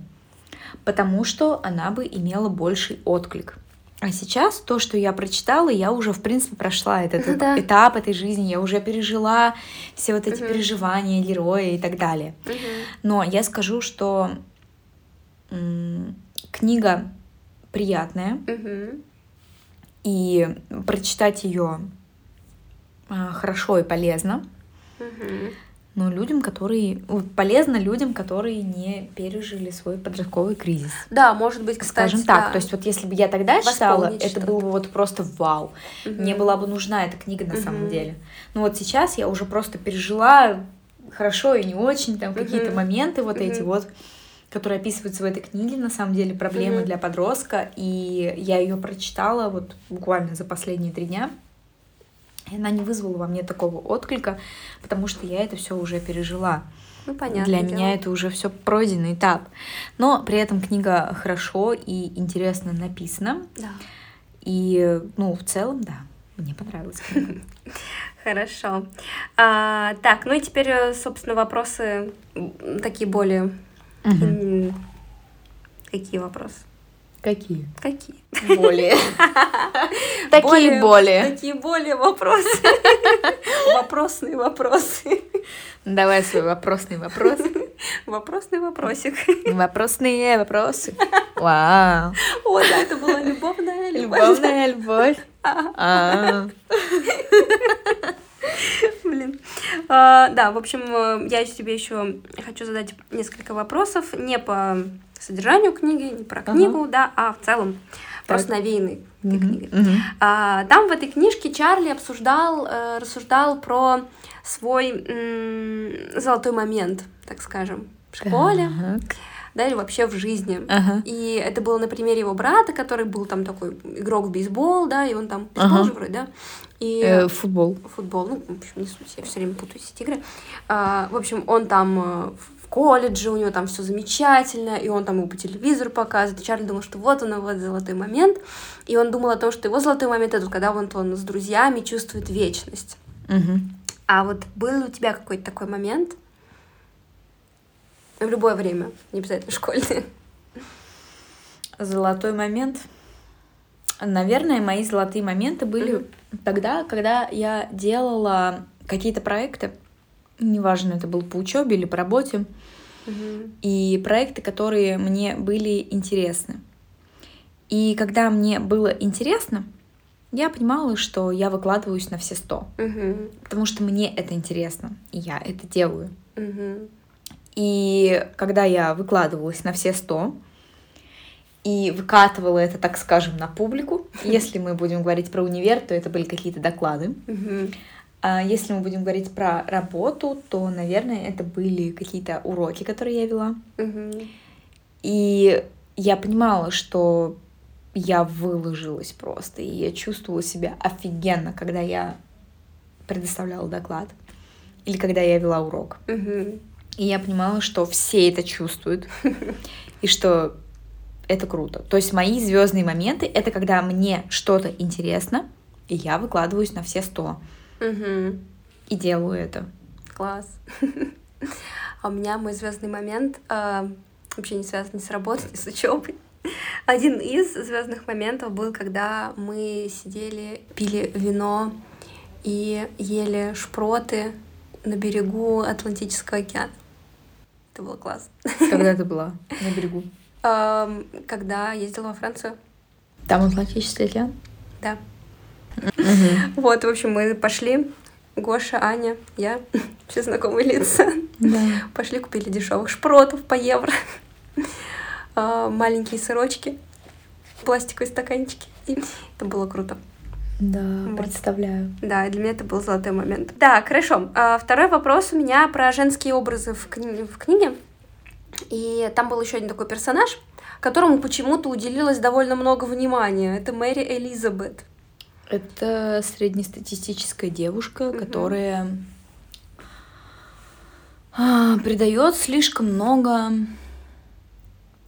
Потому что она бы имела больший отклик. А сейчас то, что я прочитала, я уже, в принципе, прошла этот ну, да. этап этой жизни, я уже пережила все вот эти угу. переживания, героя и так далее. Угу. Но я скажу, что книга приятная, угу. и прочитать ее а, хорошо и полезно. Угу но людям, которые... Полезно людям, которые не пережили свой подростковый кризис. Да, может быть, кстати, Скажем так, да. то есть вот если бы я тогда читала, это было бы вот просто вау. Угу. Мне была бы нужна эта книга на угу. самом деле. Но вот сейчас я уже просто пережила хорошо и не очень, там угу. какие-то моменты вот угу. эти вот которые описываются в этой книге, на самом деле, проблемы mm для подростка, и я ее прочитала вот буквально за последние три дня. И она не вызвала во мне такого отклика, потому что я это все уже пережила. Ну, понятно. Для дело. меня это уже все пройденный этап. Но при этом книга хорошо и интересно написана. Да. И, ну, в целом, да, мне понравилась книга. [LAUGHS] Хорошо. А, так, ну и теперь, э, собственно, вопросы такие более... Угу. Какие вопросы? Какие? Какие? Более. [LAUGHS] Такие более. Такие более вопросы. [LAUGHS] Вопросные вопросы. Давай свой вопросный вопрос. Вопросный вопросик. Вопросные вопросы. Вау. О, да, это была любовная любовь. Любовная любовь. [LAUGHS] [LAUGHS] Блин. А, да, в общем, э, я тебе еще хочу задать несколько вопросов, не по содержанию книги, не про книгу, ага. да, а в целом так. просто навеянной этой угу. книгой. Угу. А, там в этой книжке Чарли обсуждал, э, рассуждал про свой м- золотой момент, так скажем, в школе. Ага да, или вообще в жизни. Ага. И это было на примере его брата, который был там такой игрок в бейсбол, да, и он там ага. же вроде, да. И э, футбол. Футбол, ну, в общем, не суть, я все время путаюсь эти игры. А, в общем, он там э, колледже, у него там все замечательно, и он там его по телевизору показывает. И Чарли думал, что вот он, вот золотой момент. И он думал о том, что его золотой момент это когда вот он с друзьями чувствует вечность. Угу. А вот был у тебя какой-то такой момент? В любое время, не обязательно школьный. Золотой момент. Наверное, мои золотые моменты были угу. тогда, когда я делала какие-то проекты неважно, это был по учебе или по работе, угу. и проекты, которые мне были интересны. И когда мне было интересно, я понимала, что я выкладываюсь на все сто, угу. потому что мне это интересно, и я это делаю. Угу. И когда я выкладывалась на все сто, и выкатывала это, так скажем, на публику. [LAUGHS] Если мы будем говорить про универ, то это были какие-то доклады. А если мы будем говорить про работу, то, наверное, это были какие-то уроки, которые я вела. И я понимала, что я выложилась просто, и я чувствовала себя офигенно, когда я предоставляла доклад или когда я вела урок. Угу. И я понимала, что все это чувствуют, [LAUGHS] и что это круто. То есть мои звездные моменты это когда мне что-то интересно, и я выкладываюсь на все сто. Угу. И делаю это. Класс. [LAUGHS] А у меня мой звездный момент э, вообще не связан ни с работой, ни с учебой. [LAUGHS] Один из звездных моментов был, когда мы сидели, пили вино и ели шпроты на берегу Атлантического океана. Это было классно. Когда [LAUGHS] это была на берегу? Когда ездила во Францию. Там Атлантический океан? Да. [LAUGHS] Вот, в общем, мы пошли. Гоша, Аня, я, [LAUGHS] все знакомые лица. Да. Пошли, купили дешевых шпротов по евро. [LAUGHS] А, маленькие сырочки, пластиковые стаканчики. И это было круто. Да, вот. представляю. Да, для меня это был золотой момент. Да, хорошо. А, второй вопрос у меня про женские образы в, кни- в книге. И там был еще один такой персонаж, которому почему-то уделилось довольно много внимания. Это Мэри Элизабет. Это среднестатистическая девушка, угу. которая а, придает слишком много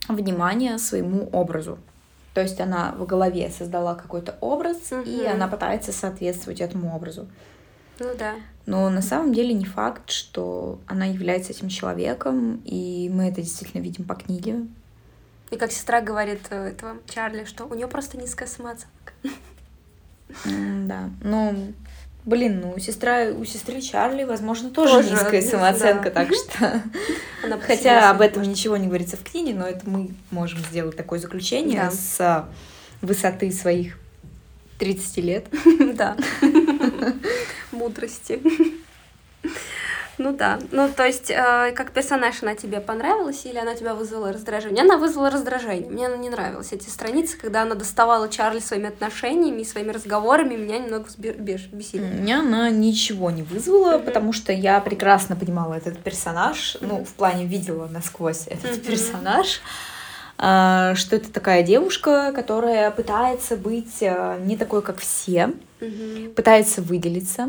внимания своему образу. То есть она в голове создала какой-то образ, угу. и она пытается соответствовать этому образу. Ну да. Но на самом деле не факт, что она является этим человеком, и мы это действительно видим по книге. И как сестра говорит э, этого Чарли, что у нее просто низкая самооценка. Да, ну, блин, ну, сестра, у сестры Чарли, возможно, тоже, тоже низкая самооценка, да. так что... [LAUGHS] Хотя об этом ничего не говорится в книге, но это мы можем сделать такое заключение да. с высоты своих 30 лет. [LAUGHS] Да. [LAUGHS] Мудрости. [LAUGHS] Ну да. Ну, то есть, э, как персонаж она тебе понравилась или она тебя вызвала раздражение? Она вызвала раздражение. Мне она не нравилась. Эти страницы, когда она доставала Чарли своими отношениями и своими разговорами, меня немного бесили. Меня она ничего не вызвала, mm-hmm. потому что я прекрасно понимала этот персонаж. Mm-hmm. Ну, в плане видела насквозь этот mm-hmm. персонаж а, что это такая девушка, которая пытается быть э, не такой, как все, mm-hmm. пытается выделиться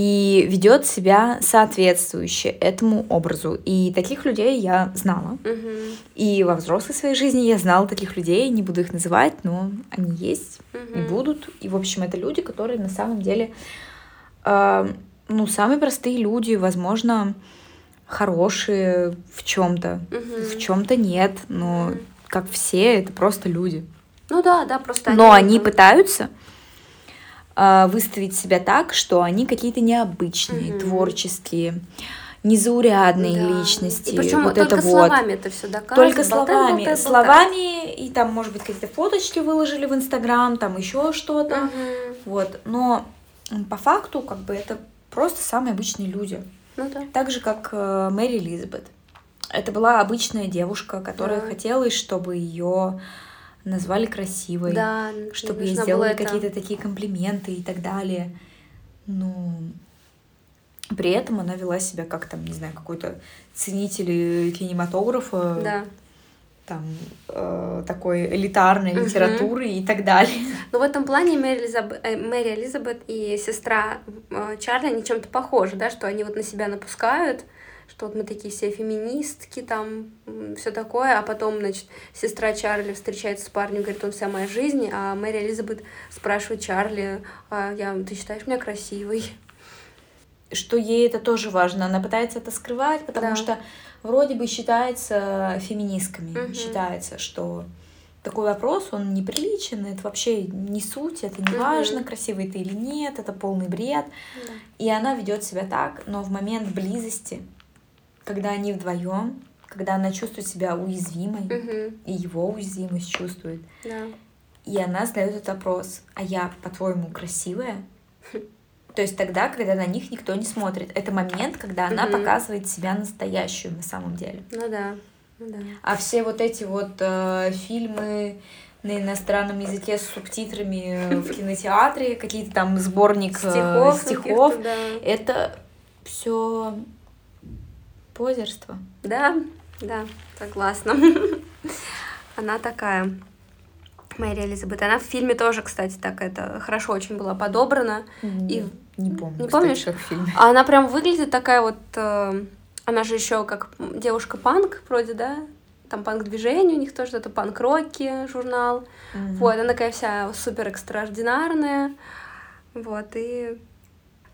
и ведет себя соответствующе этому образу. И таких людей я знала. Uh-huh. И во взрослой своей жизни я знала таких людей, не буду их называть, но они есть uh-huh. и будут. И, в общем, это люди, которые на самом деле, э, ну, самые простые люди, возможно, хорошие в чем-то, uh-huh. в чем-то нет, но uh-huh. как все, это просто люди. Ну да, да, просто. Но они, они пытаются а, выставить себя так, что они какие-то необычные, mm-hmm. творческие, незаурядные да. личности. И причем вот только это словами вот. это все доказывает. Только словами, болтать, словами и там, может быть, какие-то фоточки выложили в Инстаграм, там еще что-то, mm-hmm. вот. Но по факту, как бы, это просто самые обычные люди. Ну да. Так же, как э, Мэри Элизабет. Это была обычная девушка, которая да. хотела, чтобы ее назвали красивой, да, чтобы ей сделали какие-то такие комплименты и так далее. Ну, при этом она вела себя как там, не знаю, какой-то ценитель кинематографа. Да. Там э, такой элитарной uh-huh. литературы и так далее. Но в этом плане Мэри Элизабет, э, Мэри Элизабет и сестра э, Чарли, они чем-то похожи, да, что они вот на себя напускают, что вот мы такие все феминистки, там, все такое, а потом, значит, сестра Чарли встречается с парнем, говорит, он вся моя жизнь, а Мэри Элизабет спрашивает Чарли, а я, ты считаешь меня красивой? Что ей это тоже важно, она пытается это скрывать, потому да. что вроде бы считается феминистками, угу. считается, что такой вопрос, он неприличен, это вообще не суть, это не важно, красивый ты или нет, это полный бред. Да. И она ведет себя так, но в момент близости когда они вдвоем, когда она чувствует себя уязвимой, угу. и его уязвимость чувствует. Да. И она задает этот вопрос, а я, по-твоему, красивая? То есть тогда, когда на них никто не смотрит. Это момент, когда она угу. показывает себя настоящую на самом деле. Ну да. Ну, да. А все вот эти вот э, фильмы на иностранном языке с субтитрами в кинотеатре, какие-то там сборник стихов, э, стихов да. это все позерство. Да, да, согласна. [LAUGHS] Она такая. Мэри Элизабет. Она в фильме тоже, кстати, так это хорошо очень была подобрана. Не, и не помню. Не помнишь? Как в фильме. А она прям выглядит такая вот. Э, она же еще как девушка панк вроде, да? Там панк-движение, у них тоже это панк-роки журнал. Mm-hmm. Вот, она такая вся супер экстраординарная. Вот, и...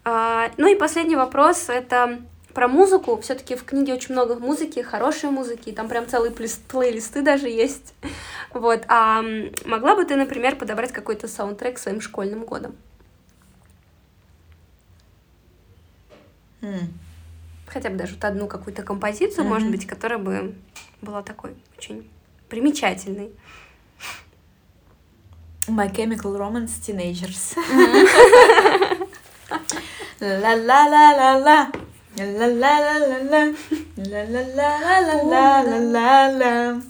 А, ну и последний вопрос, это про музыку. Все-таки в книге очень много музыки, хорошей музыки, там прям целые плейлисты даже есть. Вот. А могла бы ты, например, подобрать какой-то саундтрек своим школьным годом? Mm. Хотя бы даже вот одну какую-то композицию, mm-hmm. может быть, которая бы была такой очень примечательной. My Chemical Romance Teenagers. [LAUGHS] Ла-ла-ла-ла-ла. Ла-ла-ла-ла-ла. Ла-ла-ла-ла-ла-ла-ла.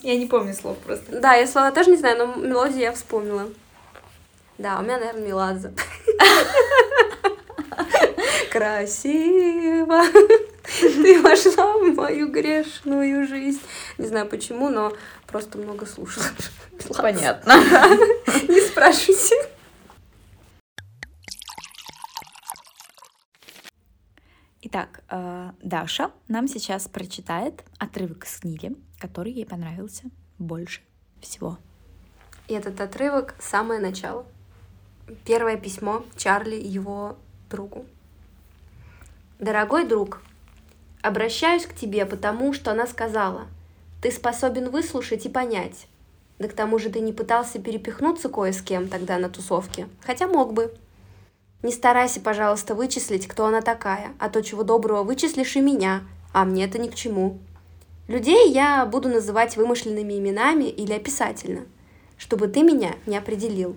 Я не помню слов просто. Да, я слова тоже не знаю, но мелодию я вспомнила. Да, у меня, наверное, Меладзе. [LAUGHS] Красиво. Ты вошла в мою грешную жизнь. Не знаю почему, но просто много слушала. Понятно. [LAUGHS] Не спрашивайте. Итак, э, Даша нам сейчас прочитает отрывок из книги, который ей понравился больше всего. И этот отрывок — самое начало. Первое письмо Чарли его другу. Дорогой друг, обращаюсь к тебе потому, что она сказала. Ты способен выслушать и понять. Да к тому же ты не пытался перепихнуться кое с кем тогда на тусовке, хотя мог бы. Не старайся, пожалуйста, вычислить, кто она такая, а то чего доброго вычислишь и меня, а мне это ни к чему. Людей я буду называть вымышленными именами или описательно, чтобы ты меня не определил.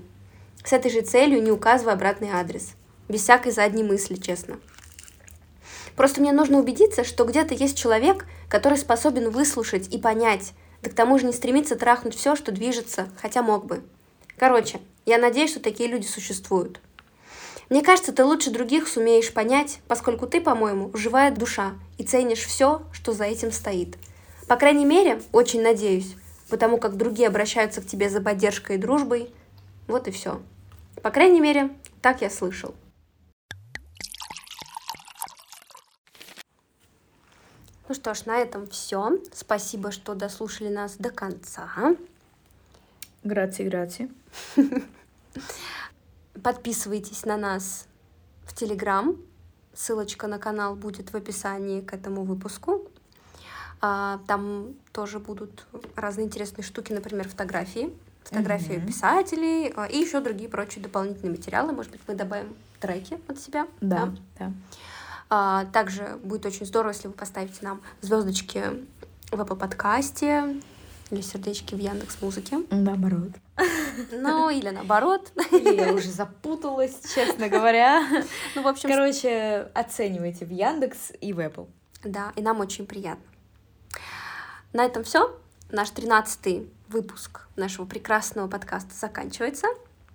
С этой же целью не указывай обратный адрес. Без всякой задней мысли, честно. Просто мне нужно убедиться, что где-то есть человек, который способен выслушать и понять, да к тому же не стремится трахнуть все, что движется, хотя мог бы. Короче, я надеюсь, что такие люди существуют. Мне кажется, ты лучше других сумеешь понять, поскольку ты, по-моему, живая душа и ценишь все, что за этим стоит. По крайней мере, очень надеюсь, потому как другие обращаются к тебе за поддержкой и дружбой. Вот и все. По крайней мере, так я слышал. Ну что ж, на этом все. Спасибо, что дослушали нас до конца. Грации, грации. [LAUGHS] Подписывайтесь на нас в Телеграм. Ссылочка на канал будет в описании к этому выпуску. А, там тоже будут разные интересные штуки, например, фотографии. Фотографии mm-hmm. писателей а, и еще другие прочие дополнительные материалы. Может быть, мы добавим треки от себя. Да, да. да. А, также будет очень здорово, если вы поставите нам звездочки в Apple подкасте или сердечки в Яндекс Музыке. Наоборот. Ну, или наоборот. Или я уже запуталась, честно говоря. Ну, в общем... Короче, оценивайте в Яндекс и в Apple. Да, и нам очень приятно. На этом все. Наш тринадцатый выпуск нашего прекрасного подкаста заканчивается.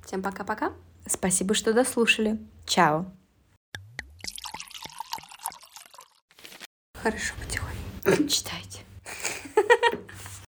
Всем пока-пока. Спасибо, что дослушали. Чао. Хорошо, потихоньку. Читайте.